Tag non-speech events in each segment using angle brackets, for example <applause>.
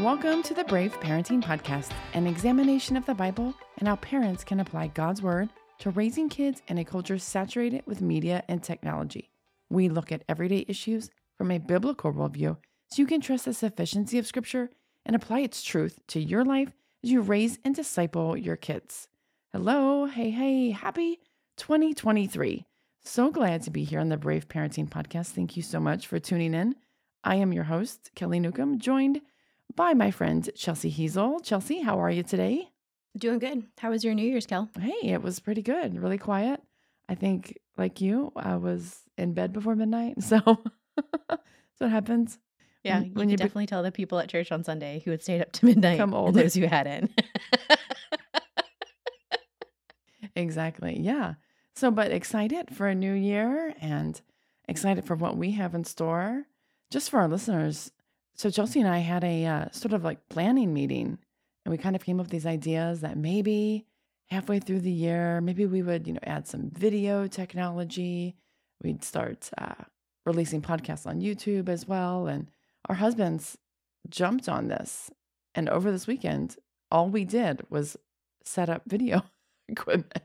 Welcome to the Brave Parenting Podcast, an examination of the Bible and how parents can apply God's Word to raising kids in a culture saturated with media and technology. We look at everyday issues from a biblical worldview so you can trust the sufficiency of Scripture and apply its truth to your life as you raise and disciple your kids. Hello, hey, hey, happy 2023. So glad to be here on the Brave Parenting Podcast. Thank you so much for tuning in. I am your host, Kelly Newcomb, joined by my friend Chelsea Heasel. Chelsea, how are you today? Doing good. How was your New Year's, Kel? Hey, it was pretty good, really quiet. I think, like you, I was in bed before midnight. <laughs> So that's what happens. Yeah, you when you definitely be- tell the people at church on Sunday who had stayed up to midnight. Come old. Those who hadn't. exactly. Yeah. So, but excited for a new year and excited for what we have in store. Just for our listeners, so Chelsea and I had a uh, sort of like planning meeting, and we kind of came up with these ideas that maybe halfway through the year, maybe we would you know add some video technology. We'd start uh, releasing podcasts on YouTube as well, and our husbands jumped on this. And over this weekend, all we did was set up video <laughs> equipment.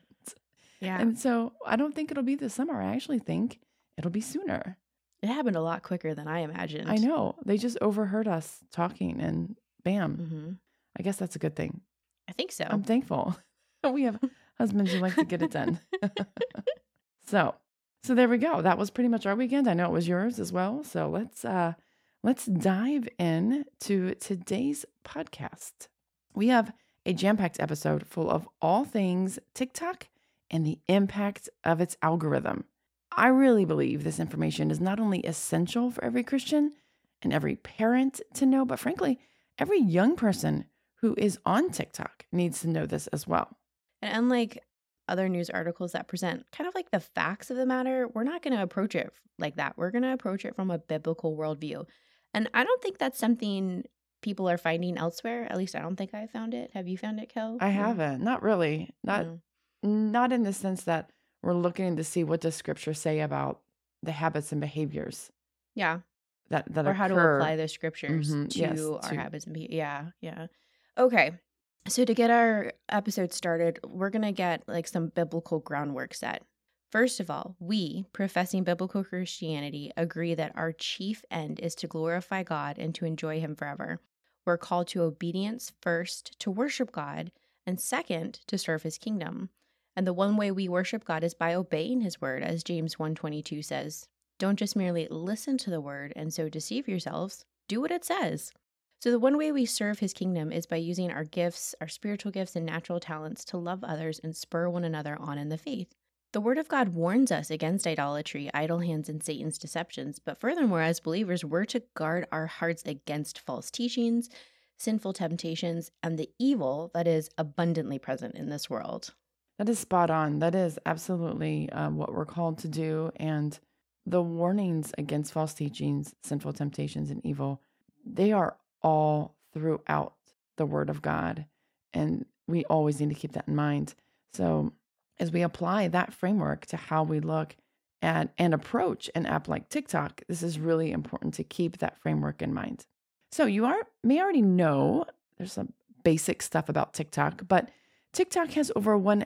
Yeah. And so I don't think it'll be this summer. I actually think it'll be sooner. It happened a lot quicker than I imagined. I know. They just overheard us talking and bam. Mm-hmm. I guess that's a good thing. I think so. I'm thankful. <laughs> we have husbands who like to get it done. <laughs> so, so there we go. That was pretty much our weekend. I know it was yours as well. So let's uh let's dive in to today's podcast. We have a jam-packed episode full of all things TikTok and the impact of its algorithm. I really believe this information is not only essential for every Christian and every parent to know, but frankly, every young person who is on TikTok needs to know this as well. And unlike other news articles that present kind of like the facts of the matter, we're not going to approach it like that. We're going to approach it from a biblical worldview. And I don't think that's something people are finding elsewhere. At least I don't think I found it. Have you found it, Kel? I haven't. Not really. Not no. not in the sense that we're looking to see what does scripture say about the habits and behaviors. Yeah. That that or occur. how to apply the scriptures mm-hmm. to yes, our to... habits and behaviors. Yeah, yeah. Okay. So to get our episode started, we're gonna get like some biblical groundwork set. First of all, we, professing biblical Christianity, agree that our chief end is to glorify God and to enjoy Him forever. We're called to obedience first, to worship God, and second, to serve His kingdom. And the one way we worship God is by obeying his word, as James 1:22 says. Don't just merely listen to the word and so deceive yourselves. Do what it says. So the one way we serve his kingdom is by using our gifts, our spiritual gifts and natural talents to love others and spur one another on in the faith. The Word of God warns us against idolatry, idle hands, and Satan's deceptions. But furthermore, as believers, we're to guard our hearts against false teachings, sinful temptations, and the evil that is abundantly present in this world. That is spot on. That is absolutely um, what we're called to do. And the warnings against false teachings, sinful temptations, and evil, they are all throughout the Word of God. And we always need to keep that in mind. So, as we apply that framework to how we look at and approach an app like TikTok, this is really important to keep that framework in mind. So, you are may already know there's some basic stuff about TikTok, but TikTok has over 1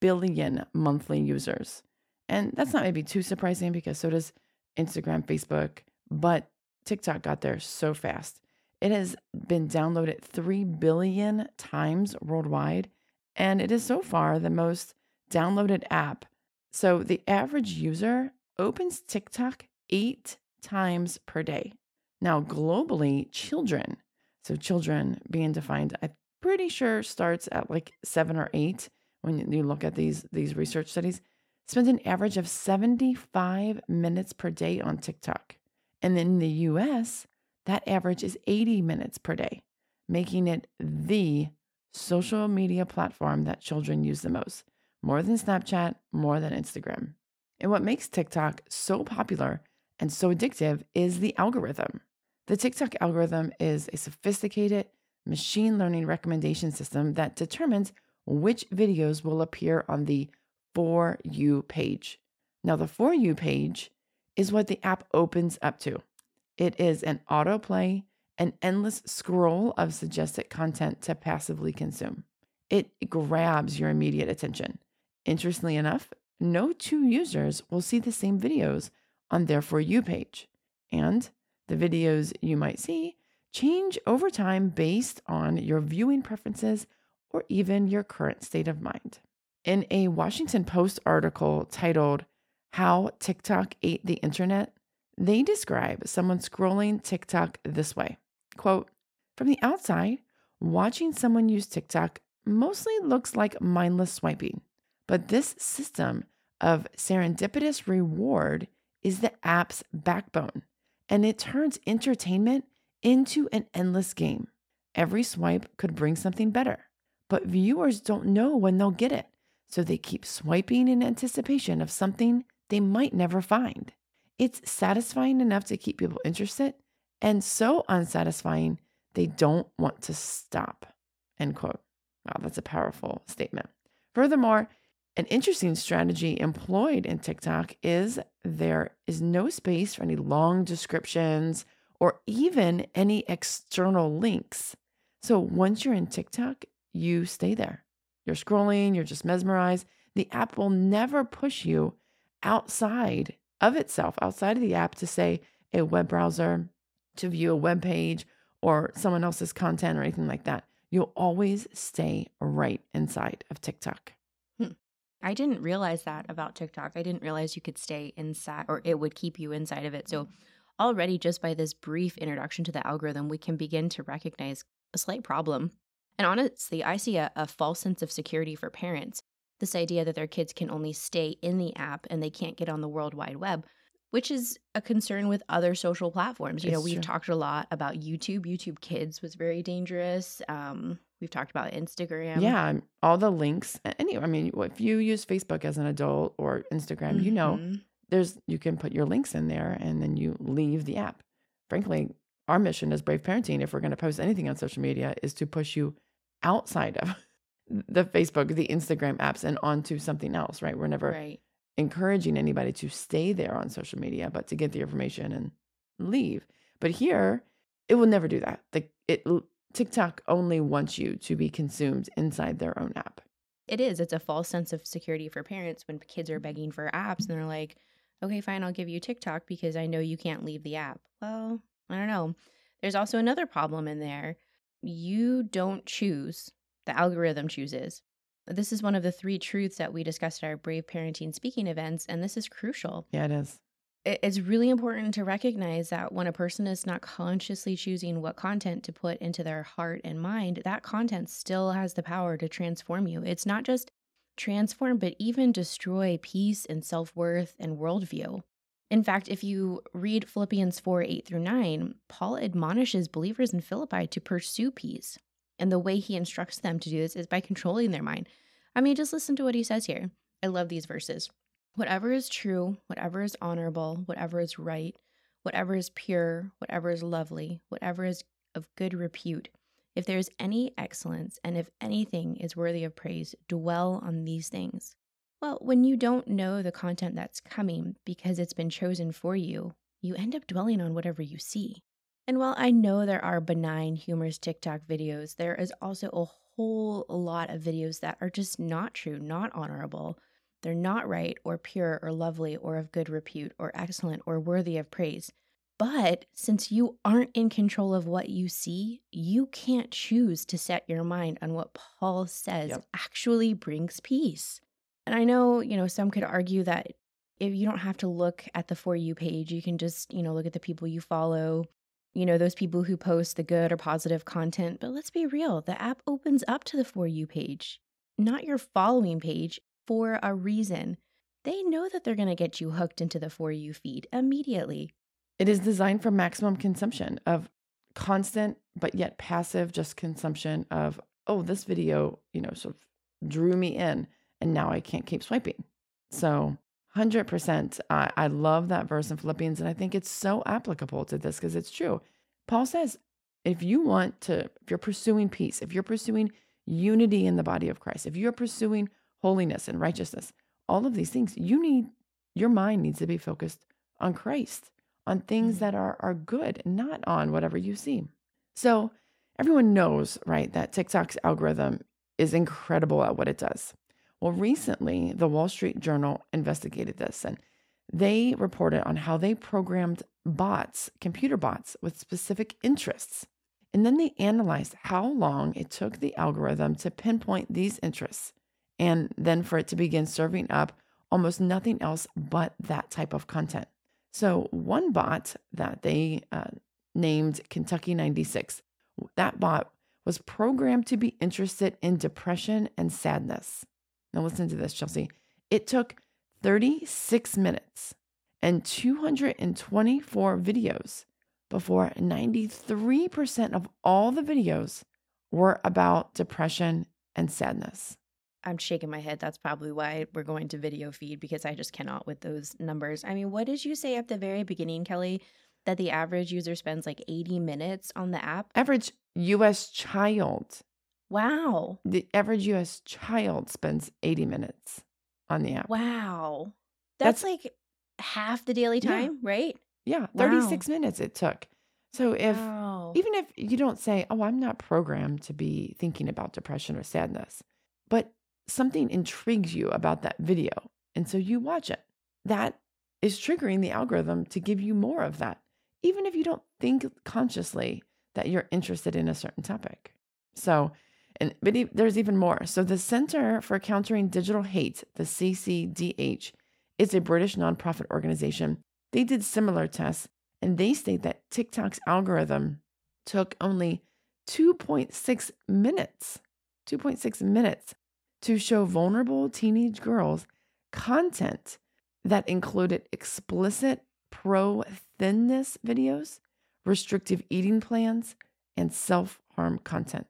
billion monthly users. And that's not maybe too surprising because so does Instagram, Facebook, but TikTok got there so fast. It has been downloaded 3 billion times worldwide, and it is so far the most downloaded app. So the average user opens TikTok eight times per day. Now, globally, children, so children being defined, I pretty sure starts at like seven or eight when you look at these these research studies spend an average of 75 minutes per day on TikTok. And in the US, that average is 80 minutes per day, making it the social media platform that children use the most, more than Snapchat, more than Instagram. And what makes TikTok so popular and so addictive is the algorithm. The TikTok algorithm is a sophisticated machine learning recommendation system that determines which videos will appear on the For You page. Now, the For You page is what the app opens up to. It is an autoplay an endless scroll of suggested content to passively consume. It grabs your immediate attention. Interestingly enough, no two users will see the same videos on their For You page. And the videos you might see change over time based on your viewing preferences or even your current state of mind. In a Washington Post article titled How TikTok Ate the Internet, they describe someone scrolling TikTok this way quote, From the outside, watching someone use TikTok mostly looks like mindless swiping. But this system of serendipitous reward is the app's backbone, and it turns entertainment into an endless game. Every swipe could bring something better, but viewers don't know when they'll get it, so they keep swiping in anticipation of something they might never find. It's satisfying enough to keep people interested, and so unsatisfying they don't want to stop. End quote. Wow, that's a powerful statement. Furthermore, an interesting strategy employed in TikTok is there is no space for any long descriptions or even any external links. So once you're in TikTok, you stay there. You're scrolling, you're just mesmerized. The app will never push you outside of itself, outside of the app to say a web browser, to view a web page or someone else's content or anything like that. You'll always stay right inside of TikTok. Hmm. I didn't realize that about TikTok. I didn't realize you could stay inside or it would keep you inside of it. So, already just by this brief introduction to the algorithm, we can begin to recognize a slight problem. And honestly, I see a, a false sense of security for parents. This idea that their kids can only stay in the app and they can't get on the World Wide Web which is a concern with other social platforms. You it's know, we've true. talked a lot about YouTube. YouTube Kids was very dangerous. Um, we've talked about Instagram. Yeah, all the links. Anyway, I mean, if you use Facebook as an adult or Instagram, mm-hmm. you know, mm-hmm. There's you can put your links in there and then you leave the app. Frankly, our mission as Brave Parenting, if we're going to post anything on social media, is to push you outside of <laughs> the Facebook, the Instagram apps, and onto something else. Right? We're never right encouraging anybody to stay there on social media, but to get the information and leave. But here, it will never do that. The, it TikTok only wants you to be consumed inside their own app. It is. It's a false sense of security for parents when kids are begging for apps and they're like, okay, fine, I'll give you TikTok because I know you can't leave the app. Well, I don't know. There's also another problem in there. You don't choose, the algorithm chooses this is one of the three truths that we discussed at our Brave Parenting speaking events, and this is crucial. Yeah, it is. It's really important to recognize that when a person is not consciously choosing what content to put into their heart and mind, that content still has the power to transform you. It's not just transform, but even destroy peace and self worth and worldview. In fact, if you read Philippians 4 8 through 9, Paul admonishes believers in Philippi to pursue peace. And the way he instructs them to do this is by controlling their mind. I mean, just listen to what he says here. I love these verses. Whatever is true, whatever is honorable, whatever is right, whatever is pure, whatever is lovely, whatever is of good repute, if there is any excellence and if anything is worthy of praise, dwell on these things. Well, when you don't know the content that's coming because it's been chosen for you, you end up dwelling on whatever you see. And while I know there are benign, humorous TikTok videos, there is also a whole lot of videos that are just not true, not honorable. They're not right or pure or lovely or of good repute or excellent or worthy of praise. But since you aren't in control of what you see, you can't choose to set your mind on what Paul says yep. actually brings peace. And I know, you know, some could argue that if you don't have to look at the For You page, you can just, you know, look at the people you follow, you know, those people who post the good or positive content. But let's be real the app opens up to the For You page, not your following page, for a reason. They know that they're going to get you hooked into the For You feed immediately. It is designed for maximum consumption of constant, but yet passive, just consumption of, oh, this video, you know, sort of drew me in and now I can't keep swiping. So 100%. I, I love that verse in Philippians, and I think it's so applicable to this because it's true. Paul says, if you want to, if you're pursuing peace, if you're pursuing unity in the body of Christ, if you're pursuing holiness and righteousness, all of these things, you need, your mind needs to be focused on Christ, on things mm-hmm. that are, are good, not on whatever you see. So everyone knows, right, that TikTok's algorithm is incredible at what it does. Well, recently, the Wall Street Journal investigated this and they reported on how they programmed bots, computer bots, with specific interests. And then they analyzed how long it took the algorithm to pinpoint these interests and then for it to begin serving up almost nothing else but that type of content. So, one bot that they uh, named Kentucky 96, that bot was programmed to be interested in depression and sadness. Now, listen to this, Chelsea. It took 36 minutes and 224 videos before 93% of all the videos were about depression and sadness. I'm shaking my head. That's probably why we're going to video feed because I just cannot with those numbers. I mean, what did you say at the very beginning, Kelly? That the average user spends like 80 minutes on the app? Average US child. Wow. The average US child spends 80 minutes on the app. Wow. That's, That's like half the daily time, yeah. right? Yeah, 36 wow. minutes it took. So if wow. even if you don't say, "Oh, I'm not programmed to be thinking about depression or sadness," but something intrigues you about that video, and so you watch it. That is triggering the algorithm to give you more of that, even if you don't think consciously that you're interested in a certain topic. So, and but there's even more. So the Center for Countering Digital Hate, the CCDH, is a British nonprofit organization. They did similar tests, and they state that TikTok's algorithm took only 2.6 minutes, 2.6 minutes to show vulnerable teenage girls content that included explicit pro thinness videos, restrictive eating plans, and self harm content.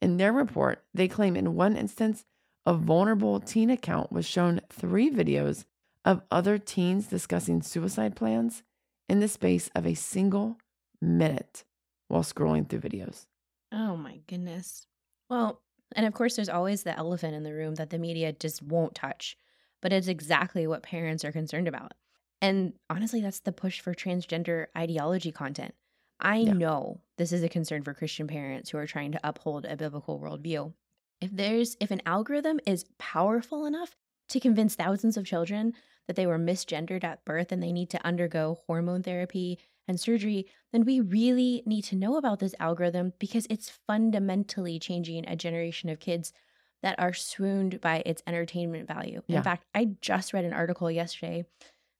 In their report, they claim in one instance, a vulnerable teen account was shown three videos of other teens discussing suicide plans in the space of a single minute while scrolling through videos. Oh my goodness. Well, and of course, there's always the elephant in the room that the media just won't touch, but it's exactly what parents are concerned about. And honestly, that's the push for transgender ideology content. I yeah. know this is a concern for Christian parents who are trying to uphold a biblical worldview. If there's if an algorithm is powerful enough to convince thousands of children that they were misgendered at birth and they need to undergo hormone therapy and surgery, then we really need to know about this algorithm because it's fundamentally changing a generation of kids that are swooned by its entertainment value. Yeah. In fact, I just read an article yesterday.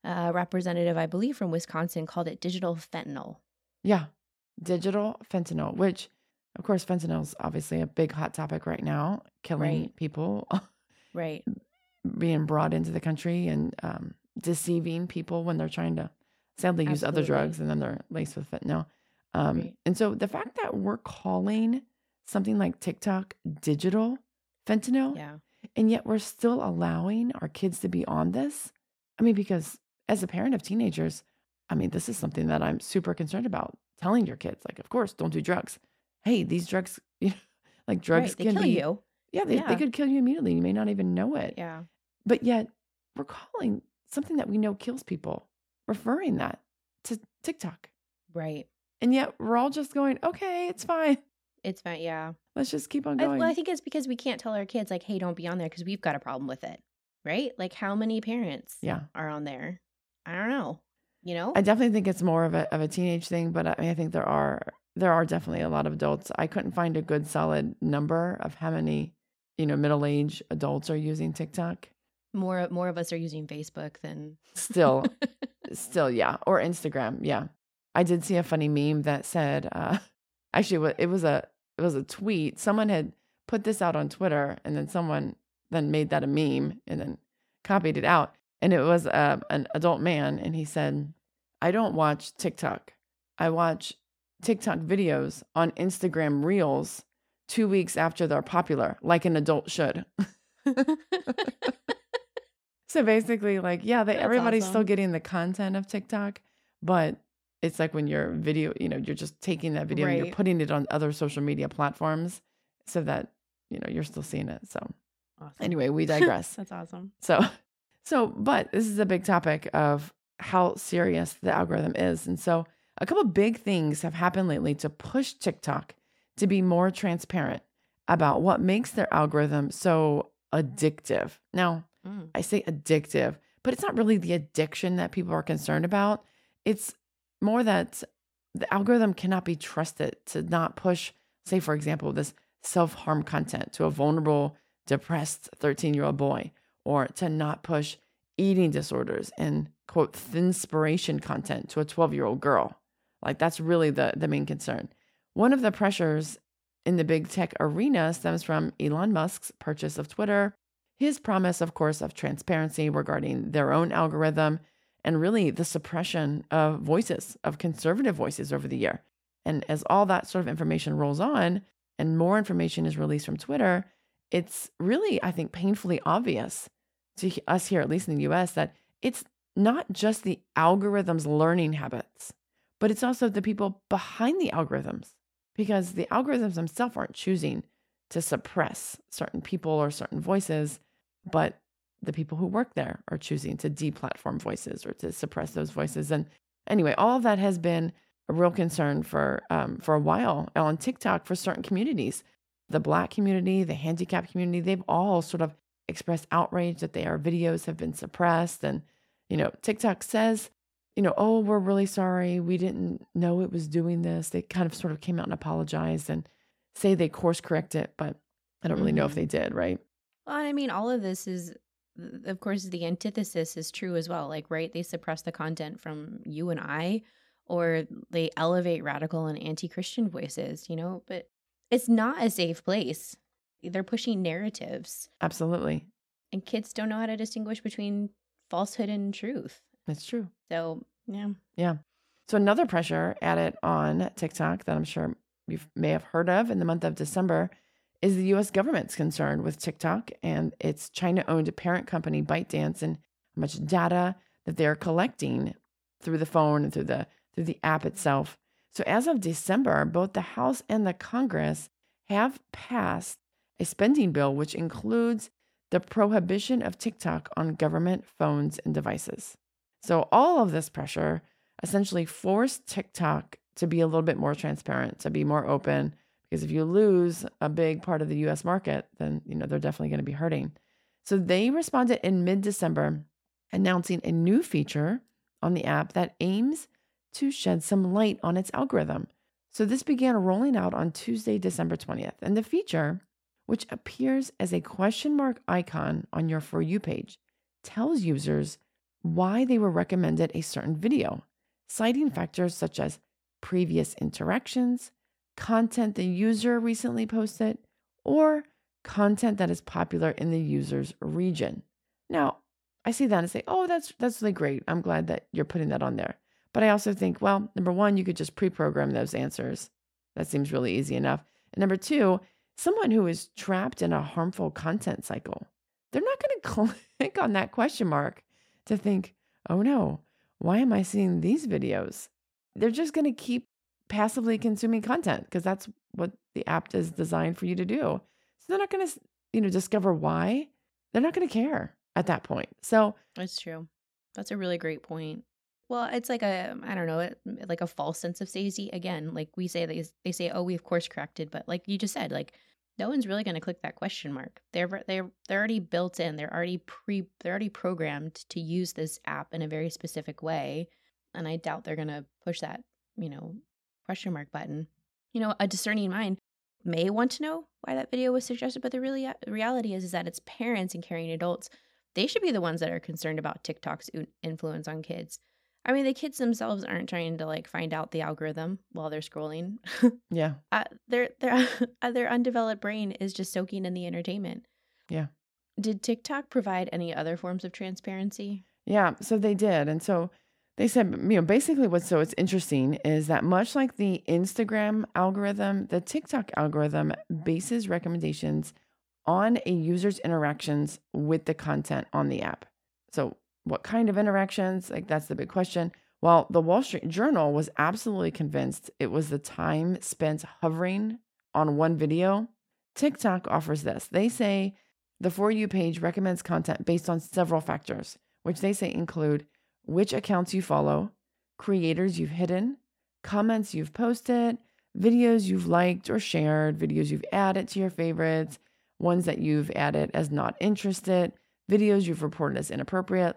A representative, I believe, from Wisconsin called it digital fentanyl. Yeah, digital fentanyl, which, of course, fentanyl is obviously a big hot topic right now, killing right. people. right. Being brought into the country and um, deceiving people when they're trying to sadly use other drugs and then they're laced with fentanyl. Um, right. And so the fact that we're calling something like TikTok digital fentanyl, yeah. and yet we're still allowing our kids to be on this. I mean, because as a parent of teenagers, I mean, this is something that I'm super concerned about. Telling your kids, like, of course, don't do drugs. Hey, these drugs, <laughs> you know, like drugs right, can be you. Yeah they, yeah, they could kill you immediately. You may not even know it. Yeah. But yet, we're calling something that we know kills people referring that to TikTok. Right. And yet we're all just going, okay, it's fine. It's fine. Yeah. Let's just keep on going. I, well, I think it's because we can't tell our kids, like, hey, don't be on there because we've got a problem with it. Right. Like, how many parents yeah. are on there? I don't know. You know? I definitely think it's more of a, of a teenage thing, but I, mean, I think there are there are definitely a lot of adults. I couldn't find a good solid number of how many, you know, middle age adults are using TikTok. More more of us are using Facebook than still <laughs> <laughs> still yeah or instagram yeah. I did see a funny meme that said uh <laughs> actually it was a it was a tweet. Someone had put this out on twitter and then someone then made that a meme and then copied it out. And it was uh, an adult man and he said i don't watch tiktok. I watch tiktok videos on instagram reels two weeks after they're popular like an adult should <laughs> <laughs> So basically, like, yeah, they, everybody's awesome. still getting the content of TikTok, but it's like when you're video, you know, you're just taking that video right. and you're putting it on other social media platforms so that, you know, you're still seeing it. So awesome. anyway, we <laughs> digress. That's awesome. So, <laughs> so, but this is a big topic of how serious the algorithm is. And so a couple big things have happened lately to push TikTok to be more transparent about what makes their algorithm so addictive. Now, mm. I say addictive, but it's not really the addiction that people are concerned about. It's more that the algorithm cannot be trusted to not push, say, for example, this self harm content to a vulnerable, depressed 13 year old boy, or to not push eating disorders and quote, inspiration content to a 12 year old girl. Like that's really the, the main concern. One of the pressures in the big tech arena stems from Elon Musk's purchase of Twitter, his promise, of course, of transparency regarding their own algorithm, and really the suppression of voices, of conservative voices over the year. And as all that sort of information rolls on and more information is released from Twitter, it's really, I think, painfully obvious to us here, at least in the US, that it's not just the algorithms learning habits, but it's also the people behind the algorithms because the algorithms themselves aren't choosing to suppress certain people or certain voices, but the people who work there are choosing to deplatform voices or to suppress those voices. And anyway, all of that has been a real concern for um, for a while on TikTok for certain communities. The Black community, the handicapped community, they've all sort of expressed outrage that their videos have been suppressed. And, you know, TikTok says you know, oh, we're really sorry. We didn't know it was doing this. They kind of sort of came out and apologized and say they course correct it, but I don't really know if mm-hmm. they did, right? Well, I mean, all of this is, of course, the antithesis is true as well. Like, right? They suppress the content from you and I, or they elevate radical and anti Christian voices, you know, but it's not a safe place. They're pushing narratives. Absolutely. And kids don't know how to distinguish between falsehood and truth. That's true. So, yeah. Yeah. So, another pressure added on TikTok that I'm sure you may have heard of in the month of December is the US government's concern with TikTok and its China owned parent company, ByteDance, and how much data that they're collecting through the phone and through the through the app itself. So as of December, both the House and the Congress have passed a spending bill which includes the prohibition of TikTok on government phones and devices. So, all of this pressure essentially forced TikTok to be a little bit more transparent, to be more open, because if you lose a big part of the US market, then you know they're definitely going to be hurting. So they responded in mid-December announcing a new feature on the app that aims to shed some light on its algorithm. So this began rolling out on Tuesday, December 20th. And the feature, which appears as a question mark icon on your For You page, tells users why they were recommended a certain video, citing factors such as previous interactions, content the user recently posted, or content that is popular in the user's region. Now, I see that and say, "Oh, that's that's really great. I'm glad that you're putting that on there." But I also think, well, number 1, you could just pre-program those answers. That seems really easy enough. And number 2, someone who is trapped in a harmful content cycle, they're not going <laughs> to click on that question mark to think, oh no, why am I seeing these videos? They're just going to keep passively consuming content because that's what the app is designed for you to do. So they're not going to, you know, discover why. They're not going to care at that point. So that's true. That's a really great point. Well, it's like a I don't know, like a false sense of safety. Again, like we say they they say, oh, we've course corrected, but like you just said, like no one's really going to click that question mark. They're they're they're already built in. They're already pre they're already programmed to use this app in a very specific way, and I doubt they're going to push that, you know, question mark button. You know, a discerning mind may want to know why that video was suggested, but the really reality is is that it's parents and caring adults. They should be the ones that are concerned about TikTok's influence on kids. I mean, the kids themselves aren't trying to like find out the algorithm while they're scrolling. <laughs> yeah. Uh, their their <laughs> uh, their undeveloped brain is just soaking in the entertainment. Yeah. Did TikTok provide any other forms of transparency? Yeah, so they did. And so they said, you know, basically what's so it's interesting is that much like the Instagram algorithm, the TikTok algorithm bases recommendations on a user's interactions with the content on the app. So what kind of interactions? Like, that's the big question. While the Wall Street Journal was absolutely convinced it was the time spent hovering on one video, TikTok offers this. They say the For You page recommends content based on several factors, which they say include which accounts you follow, creators you've hidden, comments you've posted, videos you've liked or shared, videos you've added to your favorites, ones that you've added as not interested, videos you've reported as inappropriate,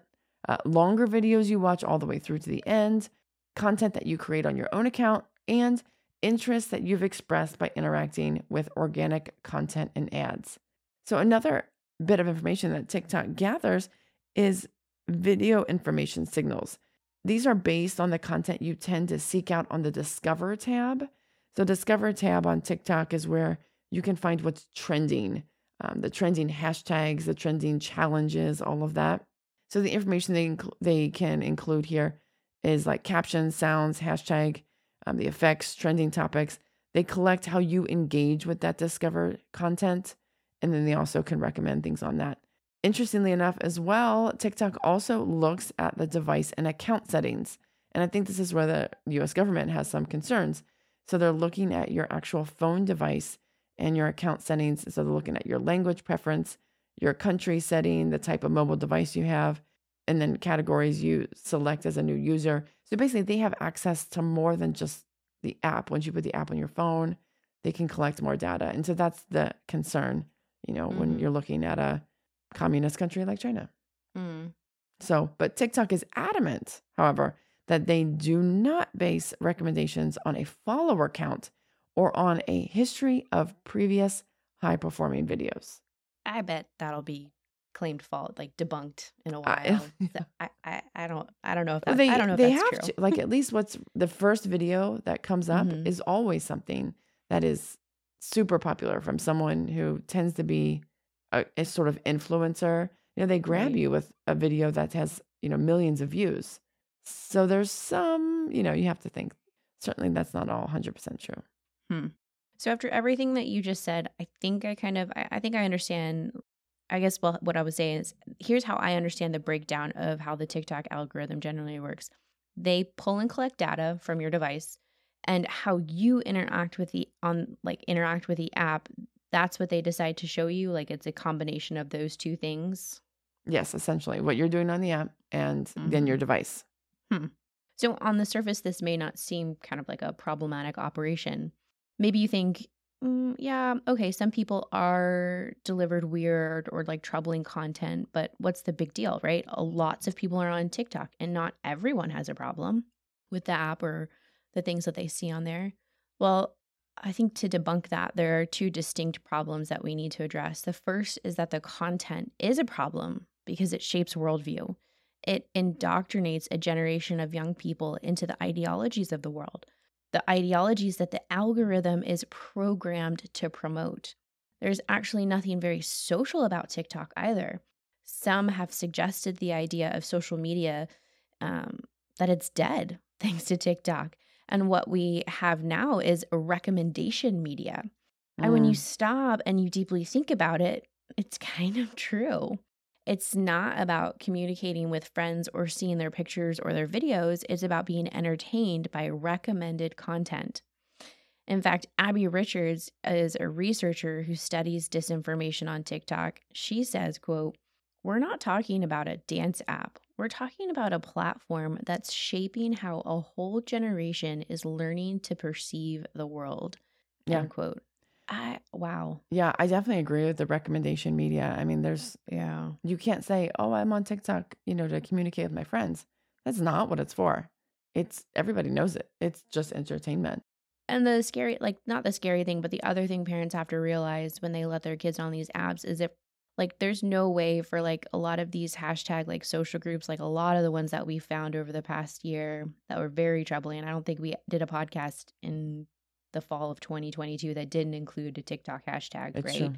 uh, longer videos you watch all the way through to the end, content that you create on your own account, and interests that you've expressed by interacting with organic content and ads. So, another bit of information that TikTok gathers is video information signals. These are based on the content you tend to seek out on the Discover tab. So, Discover tab on TikTok is where you can find what's trending, um, the trending hashtags, the trending challenges, all of that. So, the information they, inc- they can include here is like captions, sounds, hashtag, um, the effects, trending topics. They collect how you engage with that Discover content, and then they also can recommend things on that. Interestingly enough, as well, TikTok also looks at the device and account settings. And I think this is where the US government has some concerns. So they're looking at your actual phone device and your account settings. So they're looking at your language preference, your country setting, the type of mobile device you have, and then categories you select as a new user. So basically, they have access to more than just the app. Once you put the app on your phone, they can collect more data. And so that's the concern, you know, mm-hmm. when you're looking at a communist country like China. Mm. So, but TikTok is adamant, however, that they do not base recommendations on a follower count or on a history of previous high performing videos. I bet that'll be claimed fault, like debunked in a while. I, <laughs> so I, I, I, don't, I don't know if that, they, I don't know they have true. to like at least what's the first video that comes up mm-hmm. is always something that is super popular from someone who tends to be a, a sort of influencer. You know, they grab right. you with a video that has you know millions of views. So there's some, you know, you have to think. Certainly, that's not all 100% true. Hmm. So after everything that you just said, I think I kind of I, I think I understand I guess well, what I was saying is here's how I understand the breakdown of how the TikTok algorithm generally works. They pull and collect data from your device and how you interact with the on like interact with the app, that's what they decide to show you. Like it's a combination of those two things. Yes, essentially what you're doing on the app and mm-hmm. then your mm-hmm. device. Hmm. So on the surface, this may not seem kind of like a problematic operation. Maybe you think Mm, yeah, okay, some people are delivered weird or like troubling content, but what's the big deal, right? Lots of people are on TikTok and not everyone has a problem with the app or the things that they see on there. Well, I think to debunk that, there are two distinct problems that we need to address. The first is that the content is a problem because it shapes worldview. It indoctrinates a generation of young people into the ideologies of the world the ideologies that the algorithm is programmed to promote. There's actually nothing very social about TikTok either. Some have suggested the idea of social media um, that it's dead <laughs> thanks to TikTok. And what we have now is recommendation media. Mm. And when you mm. stop and you deeply think about it, it's kind of true. It's not about communicating with friends or seeing their pictures or their videos. It's about being entertained by recommended content. In fact, Abby Richards is a researcher who studies disinformation on TikTok. She says, quote, "We're not talking about a dance app. We're talking about a platform that's shaping how a whole generation is learning to perceive the world." Yeah. Quote. I wow. Yeah, I definitely agree with the recommendation media. I mean, there's yeah, you can't say, "Oh, I'm on TikTok," you know, to communicate with my friends. That's not what it's for. It's everybody knows it. It's just entertainment. And the scary, like not the scary thing, but the other thing parents have to realize when they let their kids on these apps is if like there's no way for like a lot of these hashtag like social groups, like a lot of the ones that we found over the past year that were very troubling. I don't think we did a podcast in the fall of 2022 that didn't include a TikTok hashtag, it's right? True.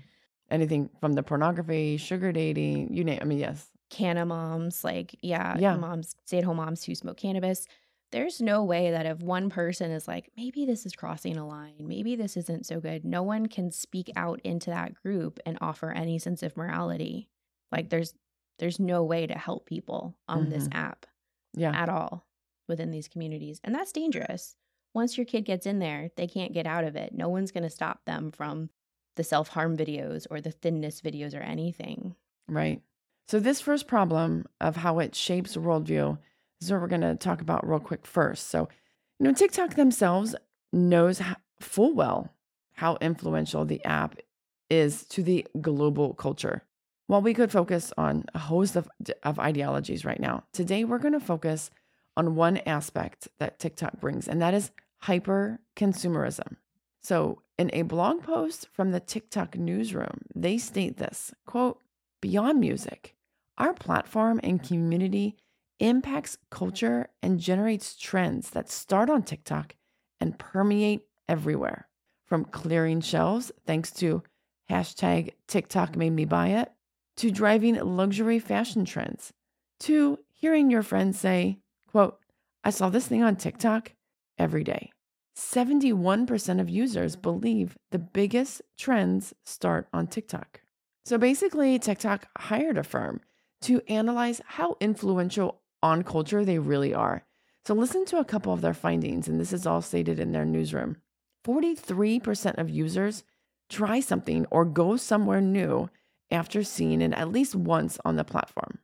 Anything from the pornography, sugar dating, you name. I mean, yes. Canna moms, like yeah, yeah, moms, stay at home moms who smoke cannabis. There's no way that if one person is like, maybe this is crossing a line, maybe this isn't so good, no one can speak out into that group and offer any sense of morality. Like there's there's no way to help people on mm-hmm. this app, yeah, at all within these communities, and that's dangerous once your kid gets in there, they can't get out of it. No one's going to stop them from the self harm videos or the thinness videos or anything. Right. So, this first problem of how it shapes worldview is what we're going to talk about real quick first. So, you You know, TikTok themselves knows full well how influential the app is to the global culture. While we could focus on a host of, of ideologies right now, today we're going to focus on one aspect that TikTok brings, and that is hyper consumerism. So, in a blog post from the TikTok newsroom, they state this quote, Beyond music, our platform and community impacts culture and generates trends that start on TikTok and permeate everywhere. From clearing shelves thanks to hashtag TikTok made me buy it, to driving luxury fashion trends, to hearing your friends say, quote, I saw this thing on TikTok every day. 71% of users believe the biggest trends start on TikTok. So basically, TikTok hired a firm to analyze how influential on culture they really are. So listen to a couple of their findings, and this is all stated in their newsroom. 43% of users try something or go somewhere new after seeing it at least once on the platform.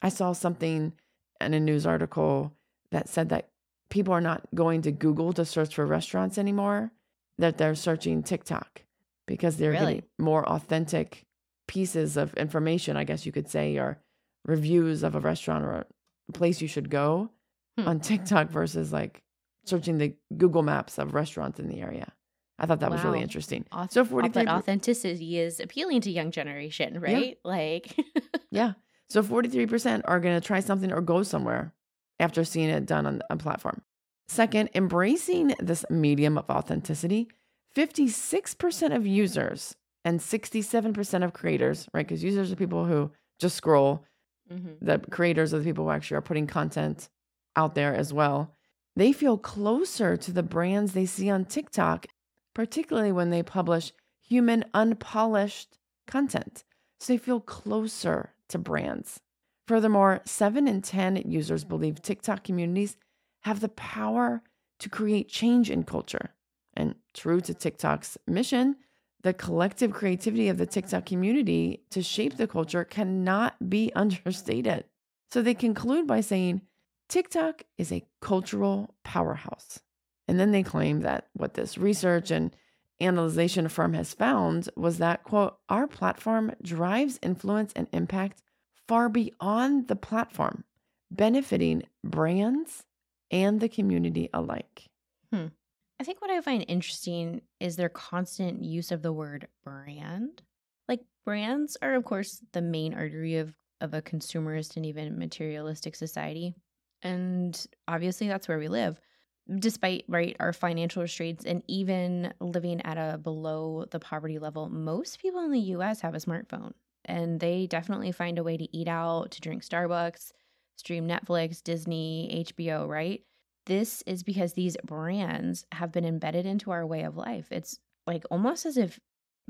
I saw something in a news article that said that people are not going to Google to search for restaurants anymore, that they're searching TikTok because they're really? getting more authentic pieces of information, I guess you could say, or reviews of a restaurant or place you should go hmm. on TikTok versus like searching the Google Maps of restaurants in the area. I thought that wow. was really interesting. Auth- so 43 but authenticity is appealing to young generation, right? Yeah. Like <laughs> Yeah. So 43% are going to try something or go somewhere after seeing it done on a platform. Second, embracing this medium of authenticity, 56% of users and 67% of creators, right? Because users are people who just scroll. Mm-hmm. The creators are the people who actually are putting content out there as well. They feel closer to the brands they see on TikTok, particularly when they publish human, unpolished content. So they feel closer to brands. Furthermore, 7 in 10 users believe TikTok communities have the power to create change in culture. And true to TikTok's mission, the collective creativity of the TikTok community to shape the culture cannot be <laughs> understated. So they conclude by saying TikTok is a cultural powerhouse. And then they claim that what this research and analyzation firm has found was that, quote, our platform drives influence and impact far beyond the platform, benefiting brands and the community alike. Hmm. I think what I find interesting is their constant use of the word brand. Like brands are of course the main artery of of a consumerist and even materialistic society. And obviously that's where we live. Despite right our financial restraints and even living at a below the poverty level, most people in the US have a smartphone and they definitely find a way to eat out, to drink Starbucks, stream Netflix, Disney, HBO, right? This is because these brands have been embedded into our way of life. It's like almost as if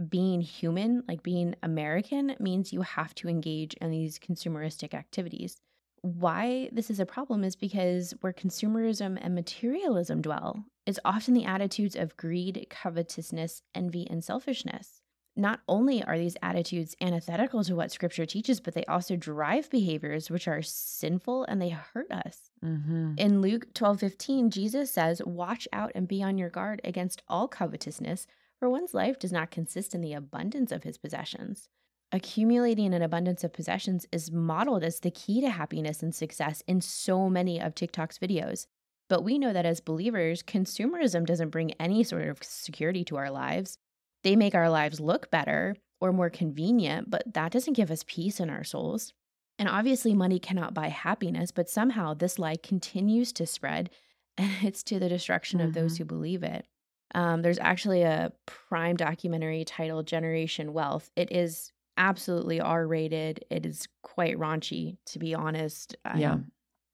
being human, like being American, means you have to engage in these consumeristic activities. Why this is a problem is because where consumerism and materialism dwell is often the attitudes of greed, covetousness, envy, and selfishness not only are these attitudes antithetical to what scripture teaches, but they also drive behaviors which are sinful and they hurt us. Mm-hmm. In Luke 12 15, Jesus says, Watch out and be on your guard against all covetousness, for one's life does not consist in the abundance of his possessions. Accumulating an abundance of possessions is modeled as the key to happiness and success in so many of TikTok's videos. But we know that as believers, consumerism doesn't bring any sort of security to our lives. They make our lives look better or more convenient, but that doesn't give us peace in our souls. And obviously, money cannot buy happiness, but somehow this lie continues to spread, <laughs> and it's to the destruction mm-hmm. of those mm-hmm. who believe it. Um, there's actually a prime documentary titled Generation Wealth. It is absolutely R rated. It is quite raunchy, to be honest. I'm yeah.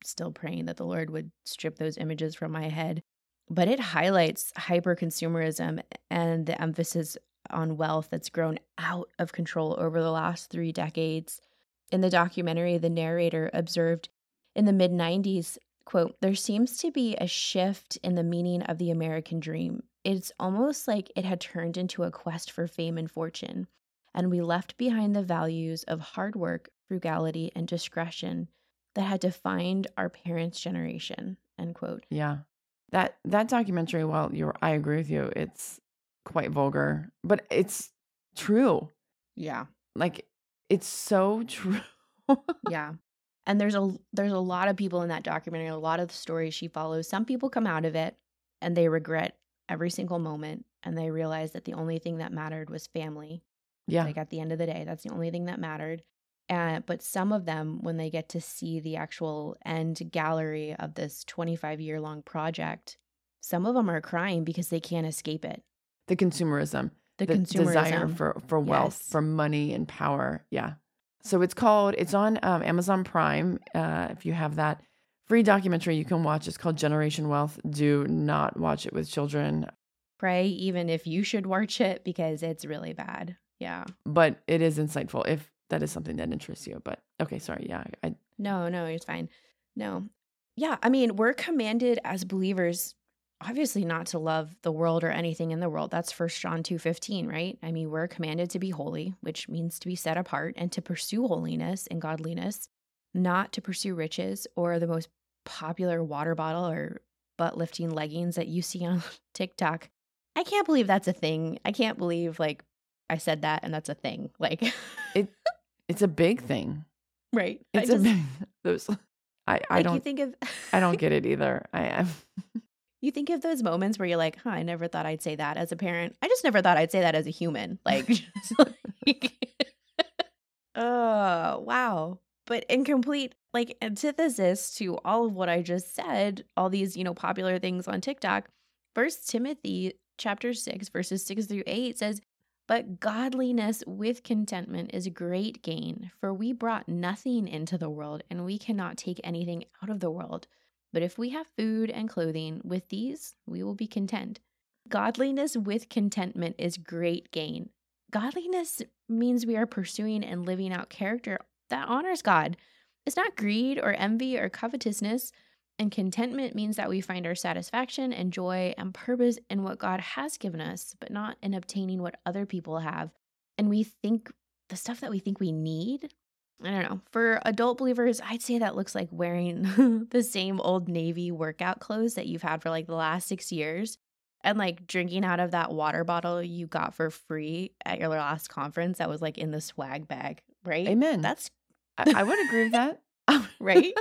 still praying that the Lord would strip those images from my head but it highlights hyper consumerism and the emphasis on wealth that's grown out of control over the last three decades. In the documentary, the narrator observed in the mid 90s, quote, there seems to be a shift in the meaning of the American dream. It's almost like it had turned into a quest for fame and fortune, and we left behind the values of hard work, frugality, and discretion that had defined our parents' generation, end quote. Yeah. That that documentary, well, you're I agree with you. It's quite vulgar, but it's true. Yeah. Like it's so <laughs> true. yeah. And there's a there's a lot of people in that documentary, a lot of the stories she follows. Some people come out of it and they regret every single moment and they realize that the only thing that mattered was family. Yeah. Like at the end of the day, that's the only thing that mattered. Uh, but some of them, when they get to see the actual end gallery of this 25 year long project, some of them are crying because they can't escape it. The consumerism, the, the consumerism. desire for, for wealth, yes. for money and power. Yeah. So it's called, it's on um, Amazon Prime. Uh, if you have that free documentary you can watch, it's called Generation Wealth. Do not watch it with children. Pray even if you should watch it because it's really bad. Yeah. But it is insightful if that is something that interests you. But okay, sorry. Yeah. I, no, no, it's fine. No. Yeah. I mean, we're commanded as believers obviously not to love the world or anything in the world that's first john 2.15 right i mean we're commanded to be holy which means to be set apart and to pursue holiness and godliness not to pursue riches or the most popular water bottle or butt lifting leggings that you see <laughs> on tiktok i can't believe that's a thing i can't believe like i said that and that's a thing like it it's a big thing. Right. It's just, a big <laughs> those I, I like don't think of I don't <laughs> get it either. I am You think of those moments where you're like, huh, I never thought I'd say that as a parent. I just never thought I'd say that as a human. <laughs> Like, like oh, wow. But in complete like antithesis to all of what I just said, all these, you know, popular things on TikTok, First Timothy chapter 6 verses 6 through 8 says but godliness with contentment is great gain, for we brought nothing into the world, and we cannot take anything out of the world. But if we have food and clothing, with these we will be content. Godliness with contentment is great gain. Godliness means we are pursuing and living out character that honors God. It's not greed or envy or covetousness. And contentment means that we find our satisfaction and joy and purpose in what God has given us, but not in obtaining what other people have. And we think the stuff that we think we need. I don't know. For adult believers, I'd say that looks like wearing <laughs> the same old Navy workout clothes that you've had for like the last six years and like drinking out of that water bottle you got for free at your last conference that was like in the swag bag, right? Amen. That's, I, I would agree with that. <laughs> right?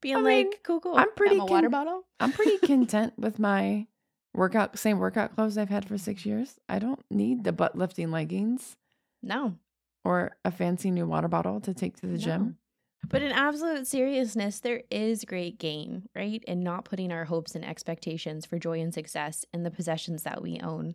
Being I mean, like, cool, cool. I'm pretty a con- water bottle. I'm pretty <laughs> content with my workout, same workout clothes I've had for six years. I don't need the butt lifting leggings. No. Or a fancy new water bottle to take to the no. gym. But in absolute seriousness, there is great gain, right? In not putting our hopes and expectations for joy and success in the possessions that we own.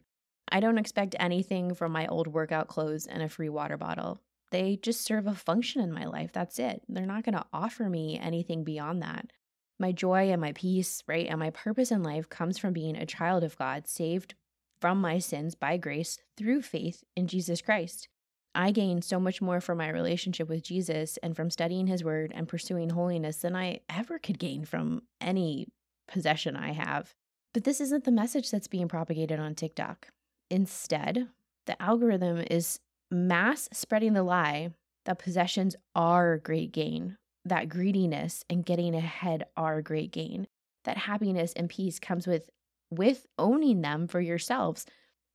I don't expect anything from my old workout clothes and a free water bottle. They just serve a function in my life. That's it. They're not going to offer me anything beyond that. My joy and my peace, right, and my purpose in life comes from being a child of God, saved from my sins by grace through faith in Jesus Christ. I gain so much more from my relationship with Jesus and from studying his word and pursuing holiness than I ever could gain from any possession I have. But this isn't the message that's being propagated on TikTok. Instead, the algorithm is mass spreading the lie that possessions are great gain, that greediness and getting ahead are great gain, that happiness and peace comes with with owning them for yourselves.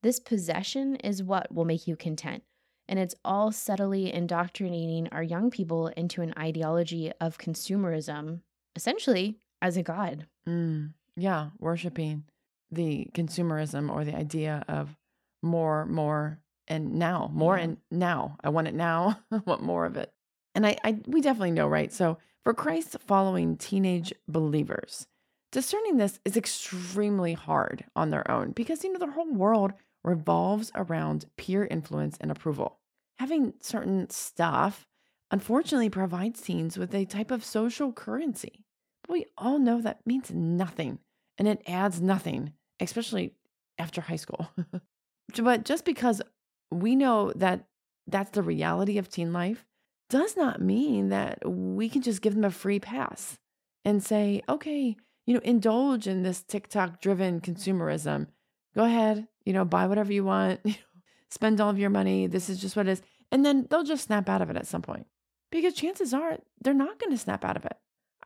This possession is what will make you content. And it's all subtly indoctrinating our young people into an ideology of consumerism, essentially as a god. Mm, yeah, worshiping the consumerism or the idea of more, more, and now more yeah. and now. I want it now. <laughs> I want more of it. And I, I we definitely know right? So for christ following teenage believers discerning this is extremely hard on their own because you know their whole world revolves around peer influence and approval. Having certain stuff unfortunately provides teens with a type of social currency. But we all know that means nothing and it adds nothing especially after high school. <laughs> But just because we know that that's the reality of teen life does not mean that we can just give them a free pass and say, okay, you know, indulge in this TikTok driven consumerism. Go ahead, you know, buy whatever you want, <laughs> spend all of your money. This is just what it is. And then they'll just snap out of it at some point because chances are they're not going to snap out of it.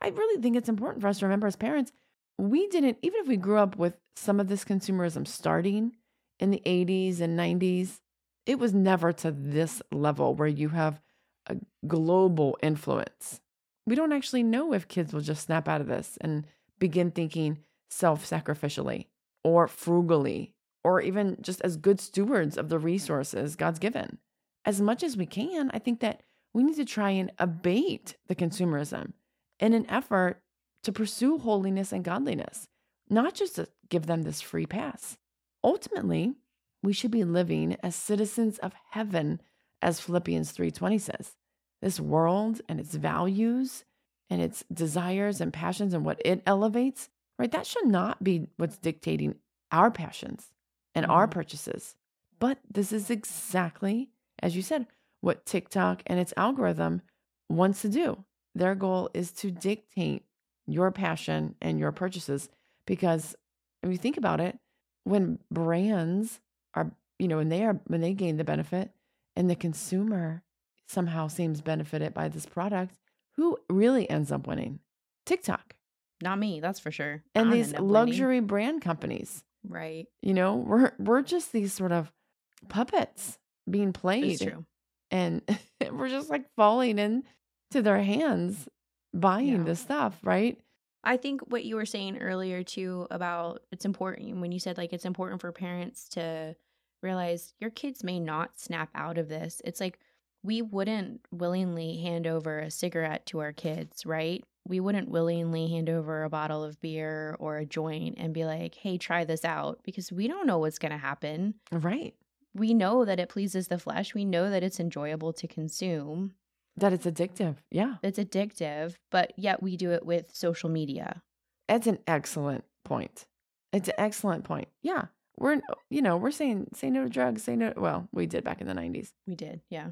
I really think it's important for us to remember as parents we didn't, even if we grew up with some of this consumerism starting in the 80s and 90s, it was never to this level where you have a global influence. We don't actually know if kids will just snap out of this and begin thinking self sacrificially or frugally or even just as good stewards of the resources God's given. As much as we can, I think that we need to try and abate the consumerism in an effort to pursue holiness and godliness, not just to give them this free pass. Ultimately, we should be living as citizens of heaven as Philippians 3:20 says. This world and its values and its desires and passions and what it elevates, right? That should not be what's dictating our passions and our mm-hmm. purchases. But this is exactly, as you said, what TikTok and its algorithm wants to do. Their goal is to dictate your passion and your purchases because if you think about it, when brands are, you know, when they are when they gain the benefit and the consumer somehow seems benefited by this product, who really ends up winning? TikTok. Not me, that's for sure. And these luxury winning. brand companies. Right. You know, we're we're just these sort of puppets being played. And <laughs> we're just like falling into their hands buying yeah. the stuff, right? I think what you were saying earlier too about it's important when you said like it's important for parents to realize your kids may not snap out of this. It's like we wouldn't willingly hand over a cigarette to our kids, right? We wouldn't willingly hand over a bottle of beer or a joint and be like, hey, try this out because we don't know what's going to happen. Right. We know that it pleases the flesh. We know that it's enjoyable to consume. That it's addictive. Yeah. It's addictive, but yet we do it with social media. That's an excellent point. It's an excellent point. Yeah. We're, you know, we're saying say no to drugs, say no. Well, we did back in the 90s. We did. Yeah.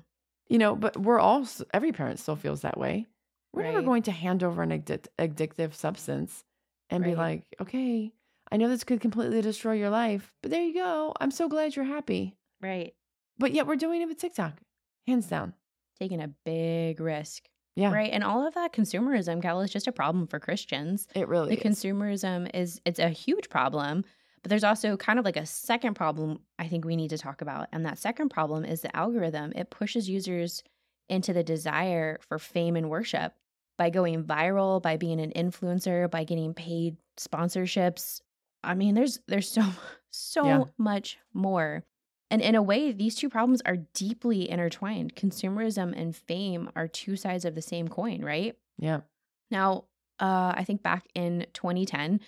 You know, but we're all, every parent still feels that way. We're right. never going to hand over an addic- addictive substance and right. be like, okay, I know this could completely destroy your life, but there you go. I'm so glad you're happy. Right. But yet we're doing it with TikTok, hands down taking a big risk. Yeah. Right. And all of that consumerism, Cal, is just a problem for Christians. It really the is. consumerism is it's a huge problem. But there's also kind of like a second problem I think we need to talk about. And that second problem is the algorithm. It pushes users into the desire for fame and worship by going viral, by being an influencer, by getting paid sponsorships. I mean, there's there's so <laughs> so yeah. much more. And in a way, these two problems are deeply intertwined. Consumerism and fame are two sides of the same coin, right? Yeah. Now, uh, I think back in 2010,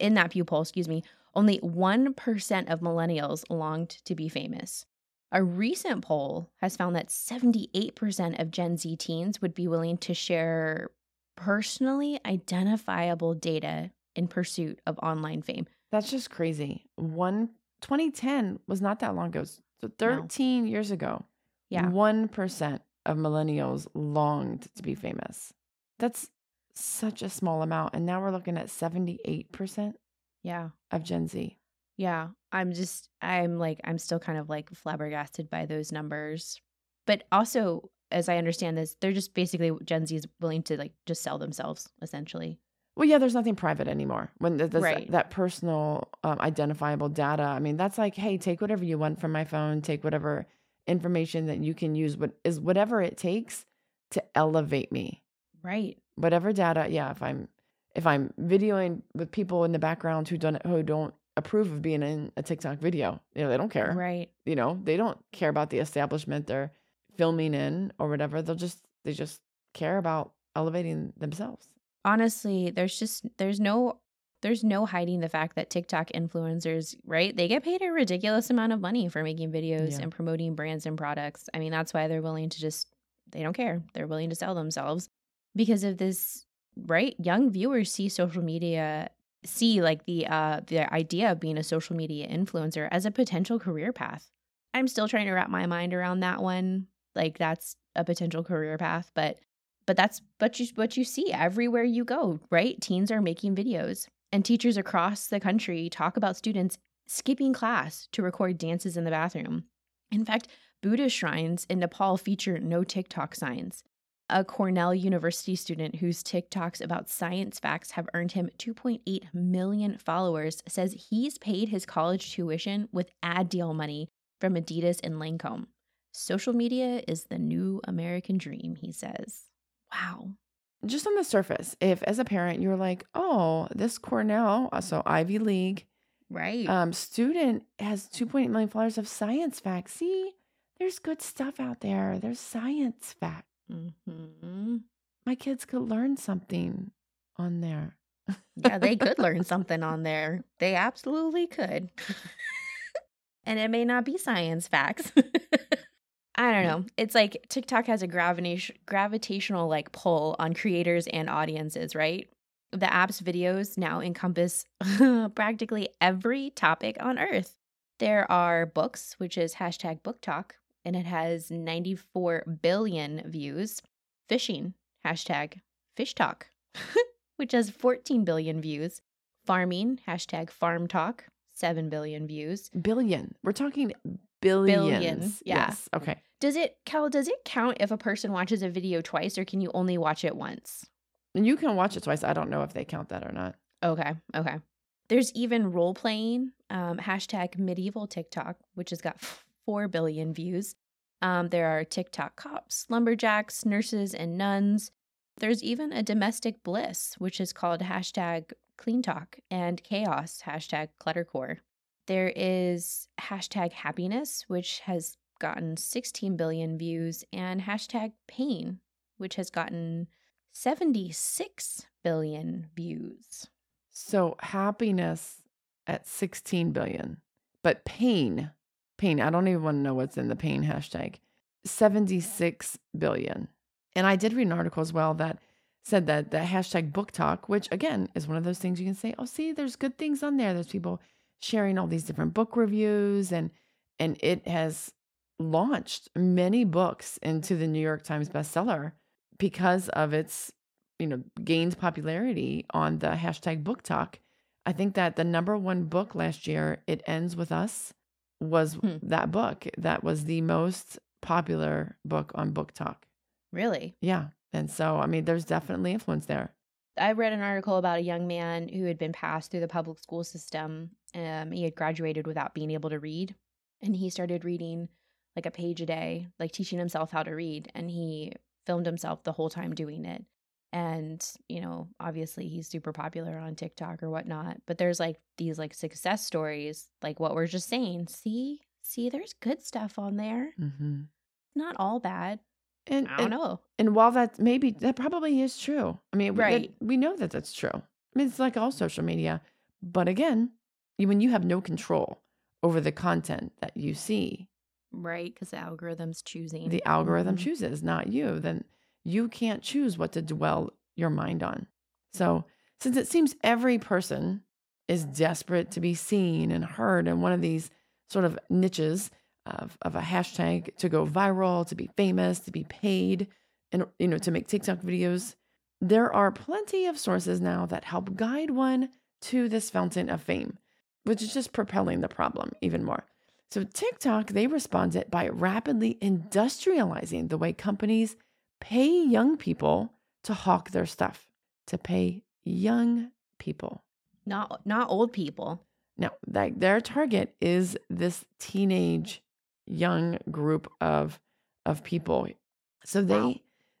in that Pew poll, excuse me, only 1% of millennials longed to be famous. A recent poll has found that 78% of Gen Z teens would be willing to share personally identifiable data in pursuit of online fame. That's just crazy. One 2010 was not that long ago. So 13 no. years ago, yeah, 1% of millennials longed to be famous. That's such a small amount. And now we're looking at 78% yeah. of Gen Z. Yeah. I'm just, I'm like, I'm still kind of like flabbergasted by those numbers. But also, as I understand this, they're just basically Gen Z is willing to like just sell themselves essentially. Well, yeah, there's nothing private anymore. When right. that, that, personal, um, identifiable data. I mean, that's like, hey, take whatever you want from my phone. Take whatever information that you can use. What is whatever it takes to elevate me. Right. Whatever data. Yeah. If I'm if I'm videoing with people in the background who don't who don't approve of being in a TikTok video, you know, they don't care. Right. You know, they don't care about the establishment they're filming in or whatever. They'll just they just care about elevating themselves honestly, there's just there's no there's no hiding the fact that TikTok influencers, right? They get paid a ridiculous amount of money for making videos yeah. and promoting brands and products. I mean, that's why they're willing to just they don't care. They're willing to sell themselves because of this, right? Young viewers see social media see like the uh the idea of being a social media influencer as a potential career path. I'm still trying to wrap my mind around that one. Like that's a potential career path, but but that's but you what you see everywhere you go, right? Teens are making videos and teachers across the country talk about students skipping class to record dances in the bathroom. In fact, Buddhist shrines in Nepal feature no TikTok signs. a Cornell University student whose TikToks about science facts have earned him 2.8 million followers, says he's paid his college tuition with ad deal money from Adidas and Lancome. Social media is the new American dream, he says. Wow. Just on the surface, if as a parent you're like, oh, this Cornell, uh, so Ivy League, right, um, student has 2.8 million followers of science facts. See, there's good stuff out there. There's science facts. Mm-hmm. My kids could learn something on there. yeah, they could learn <laughs> something on there. They absolutely could. <laughs> and it may not be science facts. <laughs> I don't know. It's like TikTok has a gravitation gravitational like pull on creators and audiences, right? The app's videos now encompass <laughs> practically every topic on earth. There are books, which is hashtag BookTok, and it has 94 billion views. Fishing, hashtag FishTok, <laughs> which has 14 billion views. Farming, hashtag FarmTok, 7 billion views. Billion. We're talking billions. Billions. Yeah. Yes. Okay. Does it, Cal, does it count if a person watches a video twice or can you only watch it once? You can watch it twice. I don't know if they count that or not. Okay. Okay. There's even role playing, um, hashtag medieval TikTok, which has got 4 billion views. Um, there are TikTok cops, lumberjacks, nurses, and nuns. There's even a domestic bliss, which is called hashtag CleanTok, and chaos, hashtag cluttercore. There is hashtag happiness, which has gotten 16 billion views, and hashtag pain, which has gotten 76 billion views. So happiness at 16 billion, but pain pain. I don't even want to know what's in the pain hashtag. 76 billion. And I did read an article as well that said that the hashtag BookTok, which again is one of those things you can say, oh, see, there's good things on there. There's people sharing all these different book reviews and and it has launched many books into the New York Times bestseller because of its, you know, gained popularity on the hashtag BookTok. I think that the number one book last year, It Ends With Us, was hmm. that book. That was the most popular book on BookTok Really? Yeah. And so, I mean, there's definitely influence there. I read an article about a young man who had been passed through the public school system. Um, he had graduated without being able to read, and he started reading like a page a day, like teaching himself how to read. And he filmed himself the whole time doing it. And, you know, obviously he's super popular on TikTok or whatnot. But there's like these like success stories, like what we're just saying. See, see, there's good stuff on there. Mm-hmm. Not all bad. And I don't and, know. And while that maybe that probably is true. I mean, right. we, we know that that's true. I mean, it's like all social media. But again, when you have no control over the content that you see, right? Because the algorithm's choosing. The algorithm mm-hmm. chooses, not you. Then you can't choose what to dwell your mind on. So, since it seems every person is desperate to be seen and heard in one of these sort of niches of, of a hashtag to go viral, to be famous, to be paid, and you know, to make TikTok videos, there are plenty of sources now that help guide one to this fountain of fame, which is just propelling the problem even more. So TikTok, they responded by rapidly industrializing the way companies pay young people to hawk their stuff, to pay young people. Not not old people. No, that their target is this teenage young group of of people. So they wow.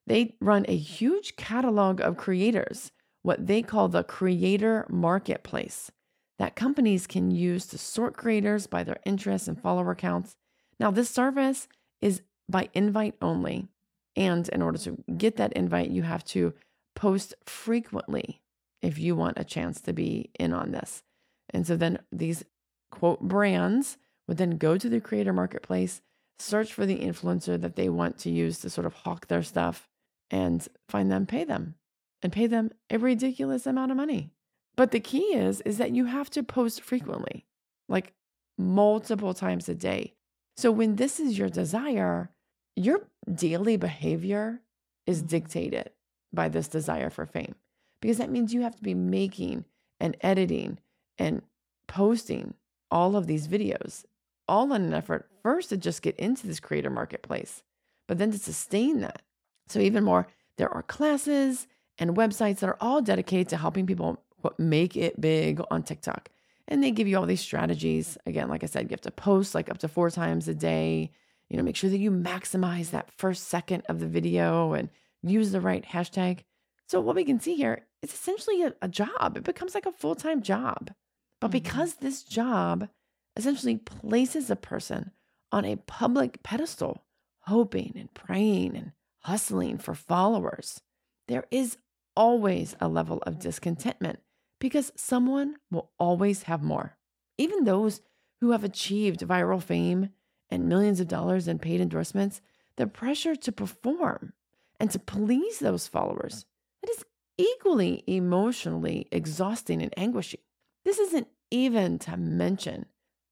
they run a huge catalog of creators, what they call the creator marketplace, that companies can use to sort creators by their interests and follower counts. Now, this service is by invite only. And in order to get that invite, you have to post frequently if you want a chance to be in on this. And so then these quote brands would then go to the creator marketplace, search for the influencer that they want to use to sort of hawk their stuff and find them, pay them, and pay them a ridiculous amount of money. But the key is is that you have to post frequently, like multiple times a day. So when this is your desire, your daily behavior is dictated by this desire for fame because that means you have to be making and editing and posting all of these videos, all in an effort first to just get into this creator marketplace, but then to sustain that. So, even more, there are classes and websites that are all dedicated to helping people make it big on TikTok. And they give you all these strategies. Again, like I said, you have to post like up to four times a day. You know, make sure that you maximize that first second of the video and use the right hashtag. So, what we can see here is essentially a, a job. It becomes like a full time job. But mm-hmm. because this job essentially places a person on a public pedestal, hoping and praying and hustling for followers, there is always a level of discontentment because someone will always have more. Even those who have achieved viral fame and millions of dollars in paid endorsements, the pressure to perform and to please those followers, it is equally emotionally exhausting and anguishing. This isn't even to mention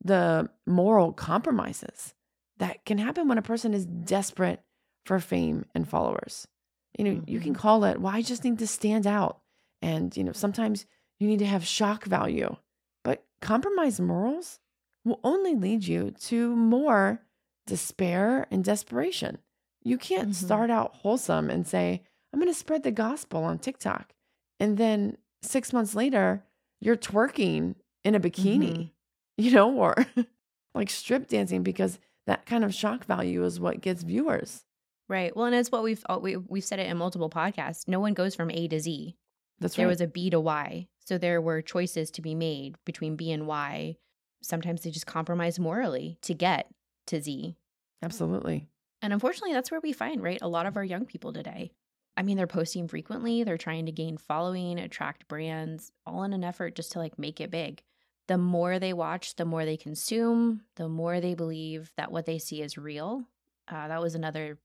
the moral compromises that can happen when a person is desperate for fame and followers. You know, mm-hmm. you can mm-hmm. call it, well, I just need to stand out. And, you know, sometimes you need to have shock value. But compromised morals will only lead you to more despair and desperation. You can't mm-hmm. start out wholesome and say, I'm going to spread the gospel on TikTok. And then six months later, you're twerking in a bikini, mm-hmm. You know, or <laughs> like strip dancing because that kind of shock value is what gets viewers. Right. Well, and it's what we've uh, we, we've said it in multiple podcasts. No one goes from A to Z. That's right. there right. was a B to Y. So there were choices to be made between B and Y. Sometimes they just compromise morally to get to Z. Absolutely. And unfortunately, that's where we find, right? A lot of our young people today. I mean, they're posting frequently, they're trying to gain following, attract brands, all in an effort just to like make it big. The more they watch, the more they consume, the more they believe that what they see is real. Uh, that was another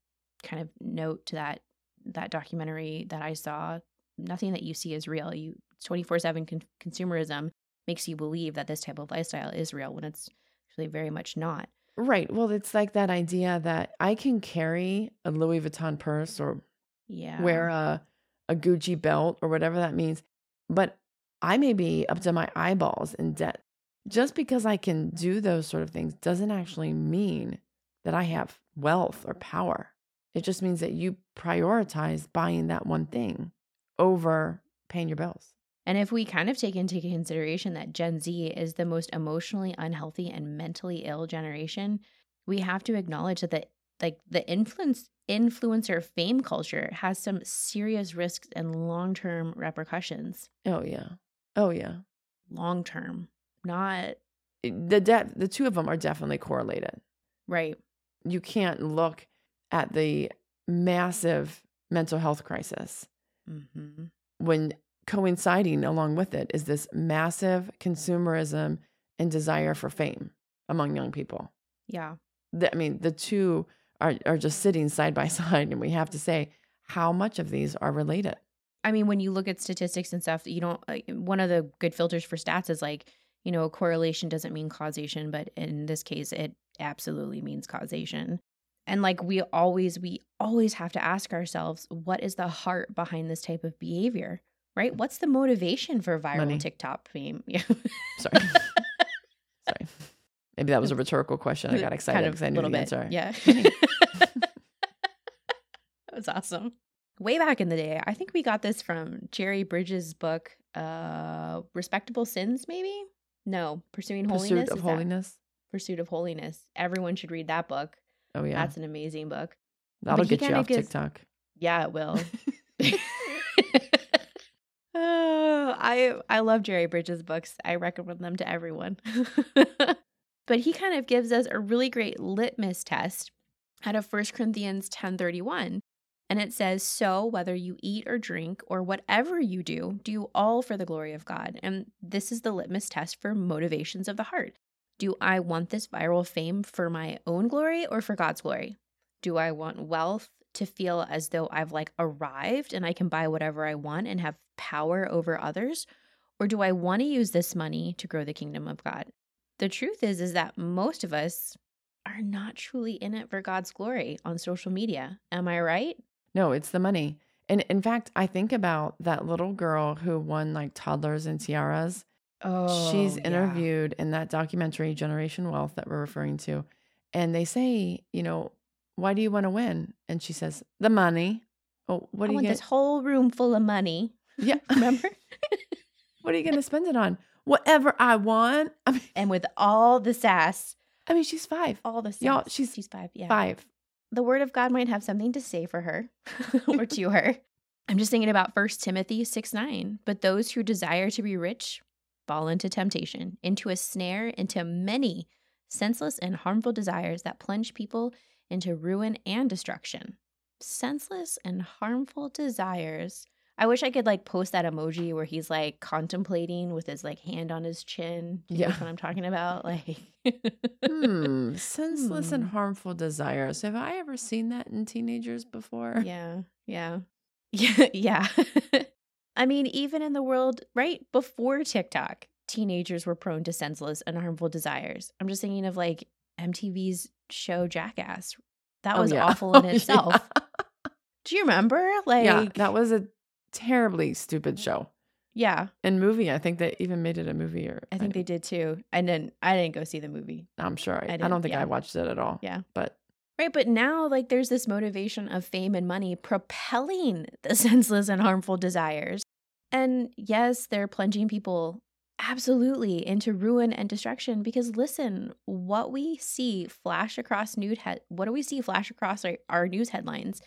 kind of note to that that documentary that I saw. Nothing that you see is real. You 24/7 consumerism makes you believe that this type of lifestyle is real when it's actually very much not. Right. Well, it's like that idea that I can carry a Louis Vuitton purse or yeah. wear a a Gucci belt or whatever that means, but I may be up to my eyeballs in debt. Just because I can do those sort of things doesn't actually mean that I have wealth or power. It just means that you prioritize buying that one thing over paying your bills. And if we kind of take into consideration that Gen Z is the most emotionally unhealthy and mentally ill generation, we have to acknowledge that the like the influence influencer fame culture has some serious risks and long-term repercussions. Oh yeah. Oh yeah. Long term. Not the de- the two of them are definitely correlated. Right. You can't look at the massive mental health crisis mm-hmm. when coinciding along with it is this massive consumerism and desire for fame among young people. Yeah. The, I mean, the two are, are just sitting side by <laughs> side, and we have to say how much of these are related. I mean, when you look at statistics and stuff, you don't, like, one of the good filters for stats is like, you know, correlation doesn't mean causation, but in this case, it absolutely means causation. And like we always, we always have to ask ourselves, what is the heart behind this type of behavior? Right? What's the motivation for viral Money. TikTok fame? Yeah. <laughs> Sorry. Sorry. Maybe that was a rhetorical question. I <laughs> got excited because kind of I knew the bit. answer. Yeah. <laughs> that was awesome. Way back in the day, I think we got this from Jerry Bridges' book, uh, Respectable Sins, maybe? No, Pursuing Holiness. Pursuit of Holiness. Pursuit of Holiness. Everyone should read that book. Oh yeah, that's an amazing book. That'll get you off gives, TikTok. Yeah, it will. <laughs> <laughs> oh, I I love Jerry Bridges' books. I recommend them to everyone. <laughs> but he kind of gives us a really great litmus test out of 1 Corinthians 10:31. And it says, So whether you eat or drink or whatever you do, do all for the glory of God. And this is the litmus test for motivations of the heart. Do I want this viral fame for my own glory or for God's glory? Do I want wealth to feel as though I've like arrived and I can buy whatever I want and have power over others? Or do I want to use this money to grow the kingdom of God? The truth is is that most of us are not truly in it for God's glory on social media. Am I right? No, it's the money. And in fact, I think about that little girl who won like toddlers and tiaras Oh, She's interviewed in that documentary, Generation Wealth, that we're referring to. And they say, you know, why do you want to win? And she says, the money. Oh, what I are you want gonna, this whole room full of money. Yeah. <laughs> Remember? <laughs> what are you going to spend it on? Whatever I want. <laughs> I mean, and with all the sass, I mean, she's five. all the sass. Y'all, she's she's five. Yeah. Five. The word of God might have something to say for her <laughs> or <laughs> to her. I'm just thinking about 1 Timothy 6 9. But those who desire to be rich fall into temptation, into a snare, into many senseless and harmful desires that plunge people into ruin and destruction. Senseless and harmful desires. I wish I could like post that emoji where he's like contemplating with his like hand on his chin. Do you know Yeah. what I'm talking about? <laughs> Like, Hmm. <laughs> Senseless and Hmm. harmful desires. Have I ever seen that in teenagers before? yeah, yeah, <laughs> yeah, yeah. I mean, even in the world right before TikTok, teenagers were prone to senseless and harmful desires. I'm just thinking of like MTV's show Jackass. That Oh, was yeah. awful in Oh, itself. yeah. Do you remember? Like, yeah, that was a terribly stupid show. yeah, And movie, I think they even made it a movie or I think they did too. And then I didn't go see the movie. I'm sure. I, I I, don't think yeah. I watched it at all. Yeah. But Right, but now like there's this motivation of fame and money propelling <laughs> the senseless and harmful desires. And yes, they're plunging people absolutely into ruin and destruction because listen, what we see flash across news head what do we see flash across our, our news headlines?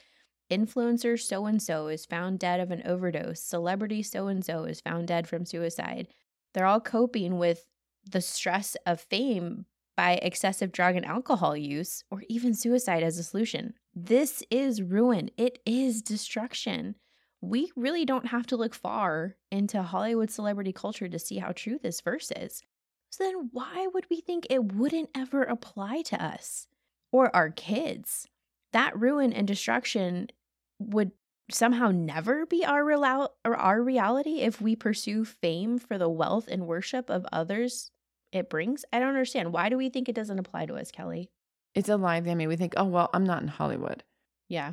Influencer so and so is found dead of an overdose. Celebrity so and so is found dead from suicide. They're all coping with the stress of fame by excessive drug and alcohol use or even suicide as a solution. This is ruin. It is destruction. We really don't have to look far into Hollywood celebrity culture to see how true this verse is. So then why would we think it wouldn't ever apply to us or our kids? That ruin and destruction would somehow never be our real- or our reality if we pursue fame for the wealth and worship of others it brings? I don't understand. Why do we think it doesn't apply to us, Kelly? it's a lie. I mean, we think, oh, well, I'm not in Hollywood. Yeah.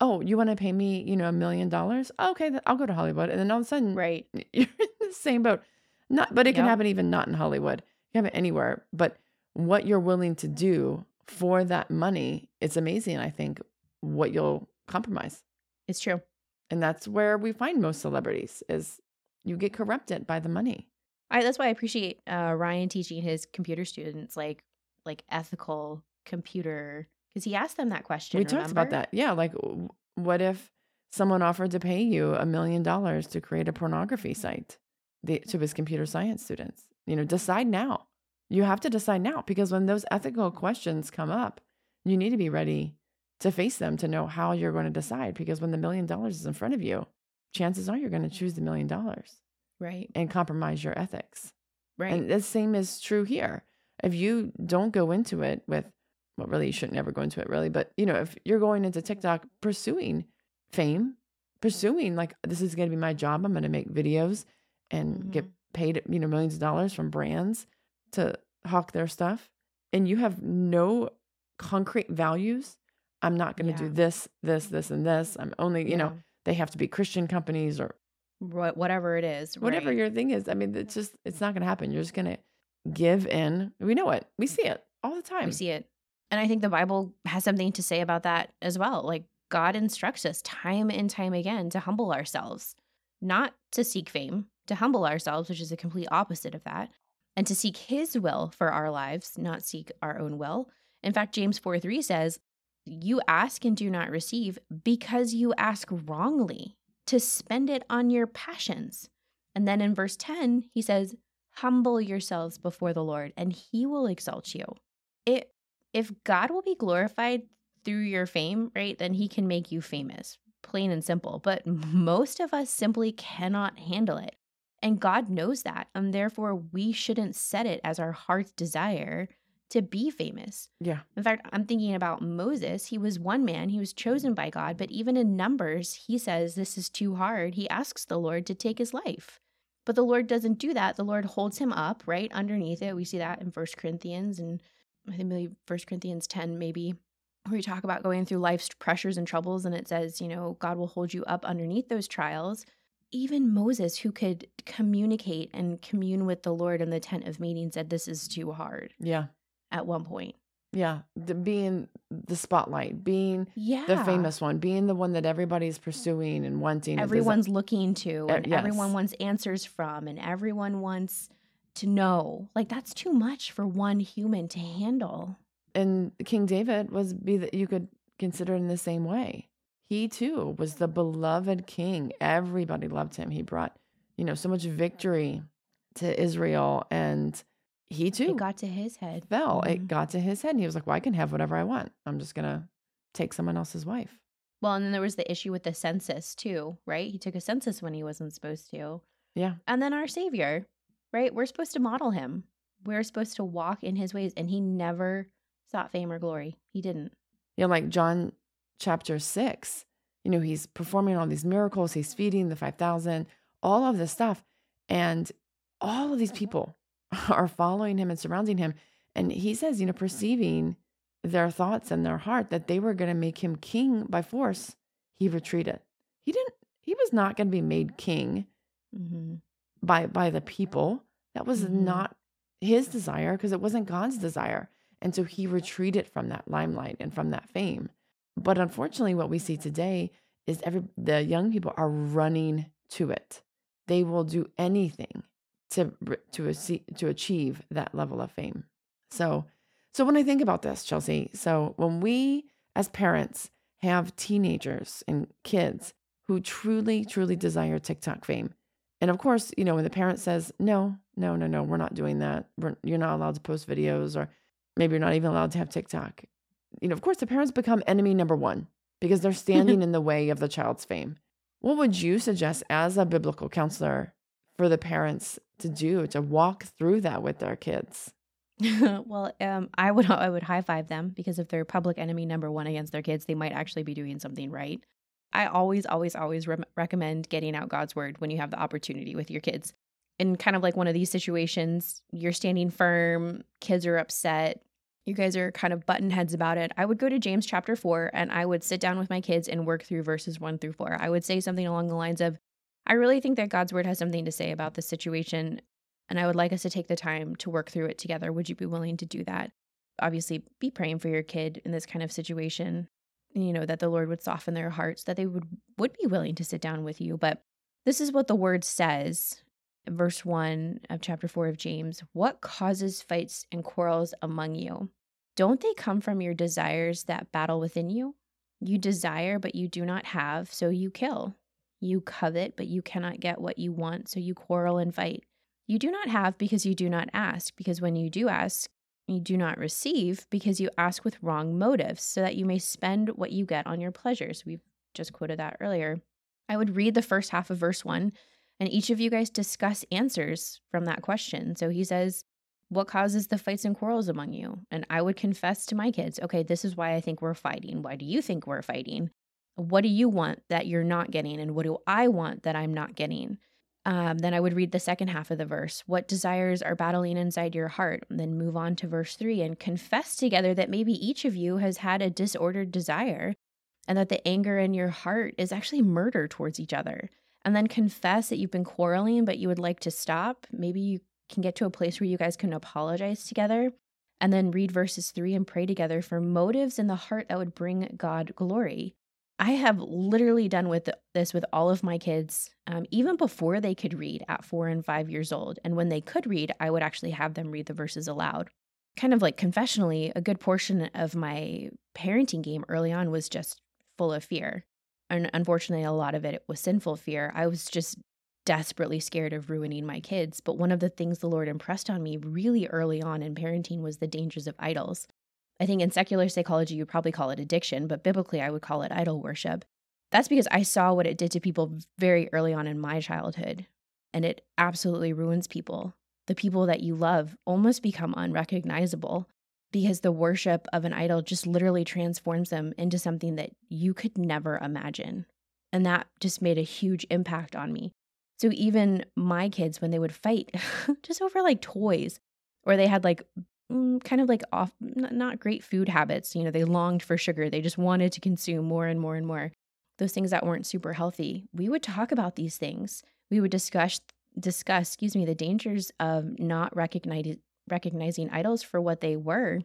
Oh, you want to pay me, you know, a million dollars? Okay, I'll go to Hollywood. And then all of a sudden, Right. <laughs> you're in the same boat. Not, but it can Yep. happen even not in Hollywood. It can happen anywhere. But what you're willing to do for that money, it's amazing. I think what you'll compromise, It's true. and that's where we find most celebrities is you get corrupted by the money. I that's why I appreciate uh, Ryan teaching his computer students like like ethical computer because he asked them that question. we talked about that. Yeah, like w- what if someone offered to pay you a million dollars to create a pornography site the, to his computer science students? You know, decide now. You have to decide now because when those ethical questions come up, you need to be ready to face them to know how you're going to decide. Because when the million dollars is in front of you, chances are you're going to choose the million dollars Right. and compromise your ethics. Right. And the same is true here. If you don't go into it with, well, really, you shouldn't ever go into it, really. But, you know, if you're going into TikTok pursuing fame, pursuing like, this is going to be my job, I'm going to make videos and get Mhm. paid, you know, millions of dollars from brands to hawk their stuff, and you have no concrete values, I'm not going to Yeah. do this, this, this, and this. I'm only, you know, they have to be Christian companies or whatever it is. whatever right. your thing is. I mean, it's just it's not going to happen. You're just going to give in. We know it. We see it all the time. we see it. And I think the Bible has something to say about that as well. Like God instructs us time and time again to humble ourselves, not to seek fame, to humble ourselves, which is a complete opposite of that, and to seek his will for our lives, not seek our own will. In fact, James 4 3 says, You ask and do not receive because you ask wrongly to spend it on your passions. And then in verse 10, he says, Humble yourselves before the Lord, and he will exalt you. It if God will be glorified through your fame, right, then he can make you famous, plain and simple. But most of us simply cannot handle it. And God knows that. And therefore, we shouldn't set it as our heart's desire to be famous. Yeah. In fact, I'm thinking about Moses. He was one man, he was chosen by God, but even in Numbers, he says this is too hard. He asks the Lord to take his life. But the Lord doesn't do that. The Lord holds him up, right? Underneath it. We see that in First Corinthians and I think maybe First Corinthians 10, maybe, where we talk about going through life's pressures and troubles. And it says, you know, God will hold you up underneath those trials. Even Moses, who could communicate and commune with the Lord in the tent of meeting, said, This is too hard Yeah. At one point. Yeah, the, being the spotlight, being yeah. the famous one, being the one that everybody's pursuing and wanting. Everyone's looking to, and uh, yes. everyone wants answers from, and everyone wants to know. Like that's too much for one human to handle. And King David was be that you could consider in the same way. He too was the beloved king. Everybody loved him. He brought, you know, so much victory to Israel and he too it got to his head. Fell. Mm-hmm. It got to his head. And he was like, Well, I can have whatever I want. I'm just gonna take someone else's wife. Well, and then there was the issue with the census too, right? He took a census when he wasn't supposed to. Yeah. And then our savior, right? We're supposed to model him. We're supposed to walk in his ways. And he never sought fame or glory. He didn't. You know, like John chapter six. You know, he's performing all these miracles, he's feeding the 5,000, all of this stuff. And all of these people <laughs> are following him and surrounding him. And he says, you know, perceiving their thoughts and their heart that they were going to make him king by force, he retreated. He didn't, he was not going to be made king mm-hmm. by, by the people. That was mm-hmm. not his desire because it wasn't God's desire. And so he retreated from that limelight and from that fame. But unfortunately, what we see today is every the young people are running to it. They will do anything to to to achieve that level of fame. So, so when I think about this, Chelsea, so when we as parents have teenagers and kids who truly truly desire TikTok fame, and of course, you know, when the parent says, "No, no, no, no, we're not doing that. We're, you're not allowed to post videos or maybe you're not even allowed to have TikTok." You know, of course, the parents become enemy number 1 because they're <laughs> standing in the way of the child's fame. What would you suggest as a biblical counselor for the parents to do to walk through that with their kids? <laughs> well, um, I would <laughs> I would high five them because if they're public enemy number one against their kids, they might actually be doing something right. I always, always, always re- recommend getting out God's word when you have the opportunity with your kids. In kind of like one of these situations, you're standing firm, kids are upset, you guys are kind of button heads about it. I would go to James chapter four and I would sit down with my kids and work through verses one through four. I would say something along the lines of, I really think that God's word has something to say about this situation, and I would like us to take the time to work through it together. Would you be willing to do that? Obviously, be praying for your kid in this kind of situation. You know that the Lord would soften their hearts, that they would would be willing to sit down with you. But this is what the word says, verse one of chapter four of James. What causes fights and quarrels among you? Don't they come from your desires that battle within you? You desire, but you do not have, so you kill. You covet, but you cannot get what you want, so you quarrel and fight. You do not have because you do not ask, because when you do ask, you do not receive because you ask with wrong motives, so that you may spend what you get on your pleasures. We've just quoted that earlier. I would read the first half of verse one, and each of you guys discuss answers from that question. So he says, What causes the fights and quarrels among you? And I would confess to my kids, Okay, this is why I think we're fighting. Why do you think we're fighting? What do you want that you're not getting and what do i want that i'm not getting? Um, then i would read the second half of the verse what desires are battling inside your heart? And then move on to verse 3 and confess together that maybe each of you has had a disordered desire and that the anger in your heart is actually murder towards each other. And then confess that you've been quarreling but you would like to stop. Maybe you can get to a place where you guys can apologize together. And then read verses 3 and pray together for motives in the heart that would bring god glory I have literally done with this with all of my kids, um, even before they could read at four and five years old. And when they could read, I would actually have them read the verses aloud. Kind of like confessionally, a good portion of my parenting game early on was just full of fear. And unfortunately, a lot of it was sinful fear. I was just desperately scared of ruining my kids. But one of the things the Lord impressed on me really early on in parenting was the dangers of idols. I think in secular psychology, you probably call it addiction, but biblically, I would call it idol worship. That's because I saw what it did to people very early on in my childhood, and it absolutely ruins people. The people that you love almost become unrecognizable because the worship of an idol just literally transforms them into something that you could never imagine. And that just made a huge impact on me. So even my kids, when they would fight <laughs> just over like toys, or they had like Mm, kind of like off not great food habits you know they longed for sugar they just wanted to consume more and more and more those things that weren't super healthy we would talk about these things we would discuss discuss excuse me the dangers of not recognizing recognizing idols for what they were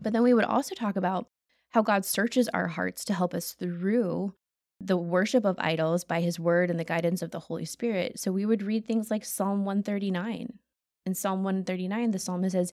But then we would also talk about how God searches our hearts to help us through the worship of idols by his word and the guidance of the Holy Spirit. So we would read things like Psalm 139. In Psalm 139, the psalmist says,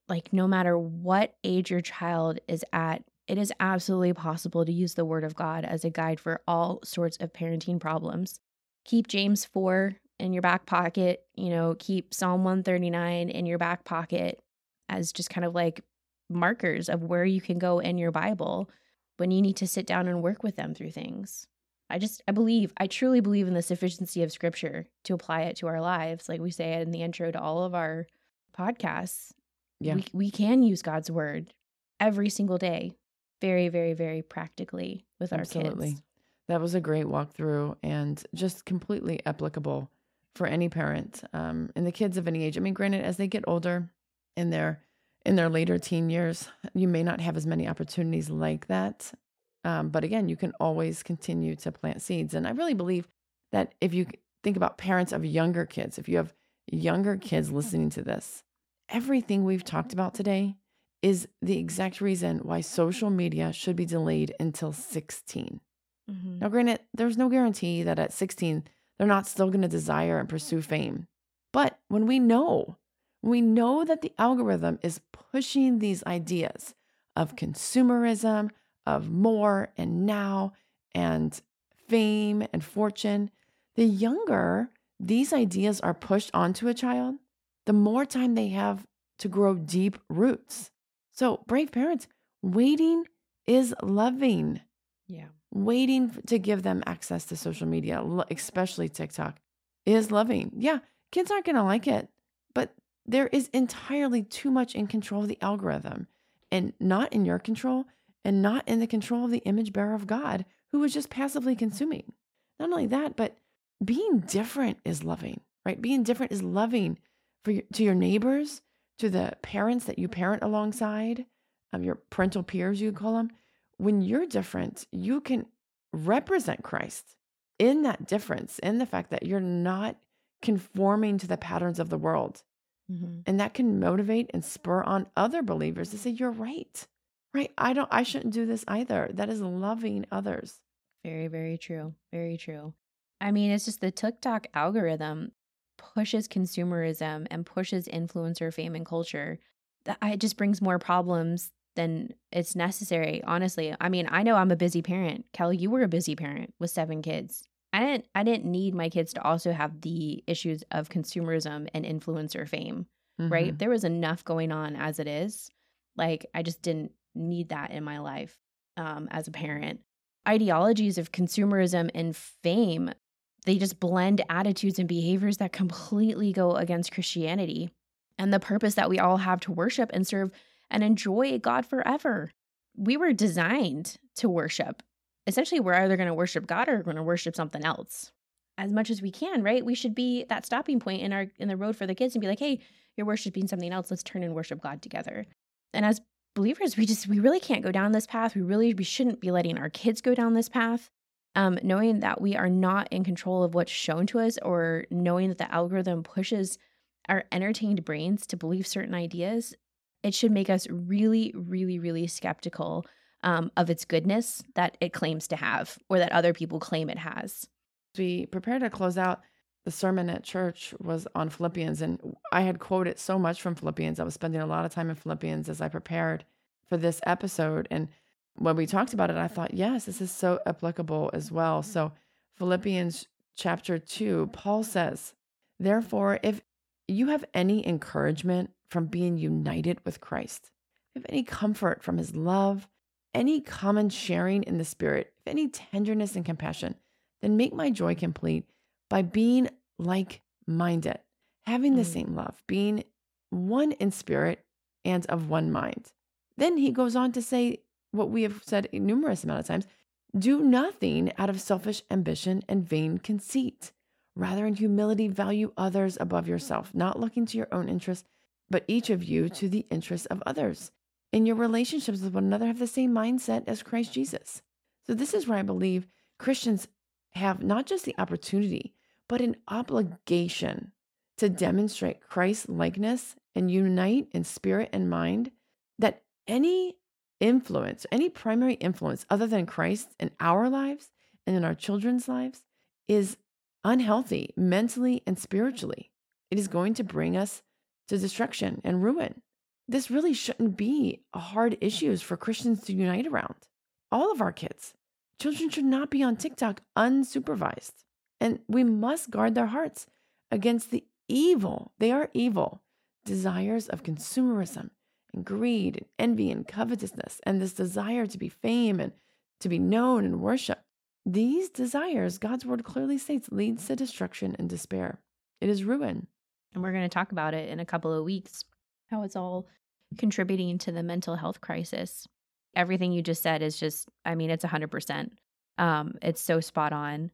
like no matter what age your child is at, it is absolutely possible to use the Word of God as a guide for all sorts of parenting problems. Keep James 4 in your back pocket, you know, keep Psalm 139 in your back pocket as just kind of like markers of where you can go in your Bible when you need to sit down and work with them through things. I just, I believe, I truly believe in the sufficiency of scripture to apply it to our lives. Like we say in the intro to all of our podcasts. Yeah. We, we can use God's word every single day, very, very, very practically with Absolutely. our kids. Absolutely. That was a great walkthrough and just completely applicable for any parent um, and the kids of any age. I mean, granted, as they get older in their in their later teen years, you may not have as many opportunities like that um, but again, you can always continue to plant seeds. And I really believe that if you think about parents of younger kids, if you have younger kids <laughs> listening to this, everything we've talked about today is the exact reason why social media should be delayed until 16. Mm-hmm. Now, granted, there's no guarantee that at 16, they're not still going to desire and pursue fame. But when we know, we know that the algorithm is pushing these ideas of consumerism, of more and now and fame and fortune, the younger these ideas are pushed onto a child, the more time they have to grow deep roots. So, brave parents, waiting is loving. Yeah. Waiting to give them access to social media, especially TikTok, is loving. Yeah, kids aren't going to like it, but there is entirely too much in control of the algorithm and not in your control and not in the control of the image bearer of God who was just passively consuming. Not only that, but being different is loving, right? Being different is loving for your, to your neighbors, to the parents that you parent alongside, um, your parental peers, you call them. When you're different, you can represent Christ in that difference, in the fact that you're not conforming to the patterns of the world. Mm-hmm. And that can motivate and spur on other believers to say, You're right. Right. I don't, I shouldn't do this either. That is loving others. Very, very true. Very true. I mean, it's just the TikTok algorithm pushes consumerism and pushes influencer fame and culture. That it just brings more problems than it's necessary. Honestly, I mean, I know I'm a busy parent. Kelly, you were a busy parent with seven kids. I didn't. I didn't need my kids to also have the issues of consumerism and influencer fame. Mm-hmm. Right? There was enough going on as it is. Like I just didn't need that in my life um, as a parent. Ideologies of consumerism and fame, they just blend attitudes and behaviors that completely go against Christianity and the purpose that we all have to worship and serve and enjoy God forever. We were designed to worship. Essentially, we're either going to worship God or going to worship something else as much as we can, right? We should be that stopping point in our in the road for the kids and be like, "Hey, you're worshiping something else. Let's turn and worship God together." And as believers we just we really can't go down this path we really we shouldn't be letting our kids go down this path um, knowing that we are not in control of what's shown to us or knowing that the algorithm pushes our entertained brains to believe certain ideas it should make us really really really skeptical um, of its goodness that it claims to have or that other people claim it has we prepare to close out the sermon at church was on Philippians, and I had quoted so much from Philippians. I was spending a lot of time in Philippians as I prepared for this episode. And when we talked about it, I thought, yes, this is so applicable as well. So, Philippians chapter 2, Paul says, Therefore, if you have any encouragement from being united with Christ, if any comfort from his love, any common sharing in the Spirit, if any tenderness and compassion, then make my joy complete by being like minded, having the mm. same love, being one in spirit and of one mind. Then he goes on to say what we have said a numerous amount of times do nothing out of selfish ambition and vain conceit. Rather, in humility, value others above yourself, not looking to your own interest, but each of you to the interests of others. In your relationships with one another, have the same mindset as Christ Jesus. So, this is where I believe Christians have not just the opportunity, but an obligation to demonstrate Christ's likeness and unite in spirit and mind that any influence, any primary influence other than Christ in our lives and in our children's lives is unhealthy mentally and spiritually. It is going to bring us to destruction and ruin. This really shouldn't be a hard issues for Christians to unite around. All of our kids, children should not be on TikTok unsupervised. And we must guard their hearts against the evil, they are evil, desires of consumerism and greed and envy and covetousness and this desire to be fame and to be known and worshiped. These desires, God's word clearly states, leads to destruction and despair. It is ruin. And we're going to talk about it in a couple of weeks, how it's all contributing to the mental health crisis. Everything you just said is just, I mean, it's 100%. Um, it's so spot on.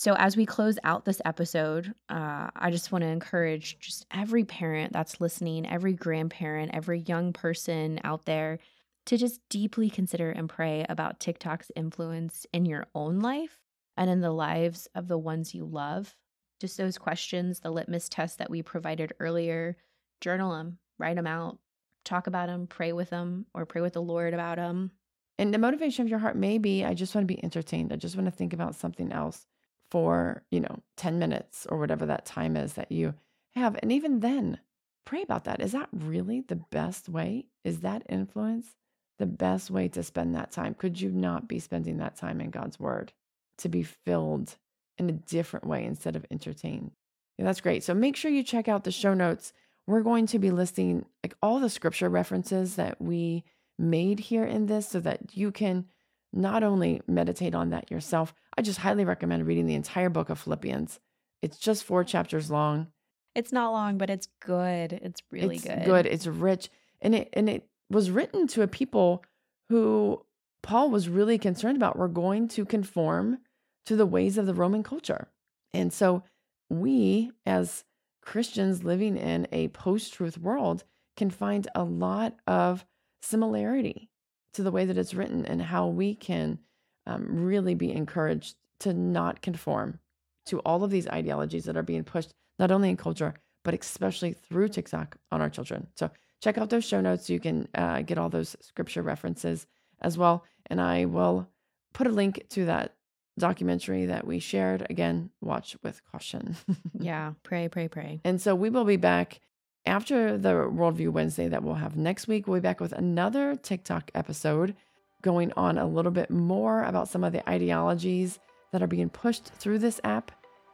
So, as we close out this episode, uh, I just want to encourage just every parent that's listening, every grandparent, every young person out there to just deeply consider and pray about TikTok's influence in your own life and in the lives of the ones you love. Just those questions, the litmus test that we provided earlier, journal them, write them out, talk about them, pray with them, or pray with the Lord about them. And the motivation of your heart may be I just want to be entertained. I just want to think about something else for, you know, 10 minutes or whatever that time is that you have. And even then, pray about that. Is that really the best way? Is that influence the best way to spend that time? Could you not be spending that time in God's word to be filled in a different way instead of entertained? Yeah, that's great. So make sure you check out the show notes. We're going to be listing like all the scripture references that we made here in this so that you can not only meditate on that yourself, I just highly recommend reading the entire book of Philippians. It's just four chapters long. It's not long, but it's good. It's really it's good. Good. It's rich. And it and it was written to a people who Paul was really concerned about were going to conform to the ways of the Roman culture. And so we as Christians living in a post-truth world can find a lot of similarity to the way that it's written and how we can um, really be encouraged to not conform to all of these ideologies that are being pushed, not only in culture, but especially through TikTok on our children. So check out those show notes. You can uh, get all those scripture references as well. And I will put a link to that documentary that we shared. Again, watch with caution. <laughs> yeah, pray, pray, pray. And so we will be back after the Worldview Wednesday that we'll have next week. We'll be back with another TikTok episode going on a little bit more about some of the ideologies that are being pushed through this app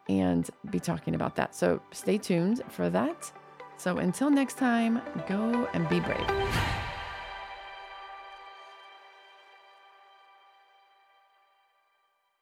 and be talking about that. So stay tuned for that. So until next time, go and be brave.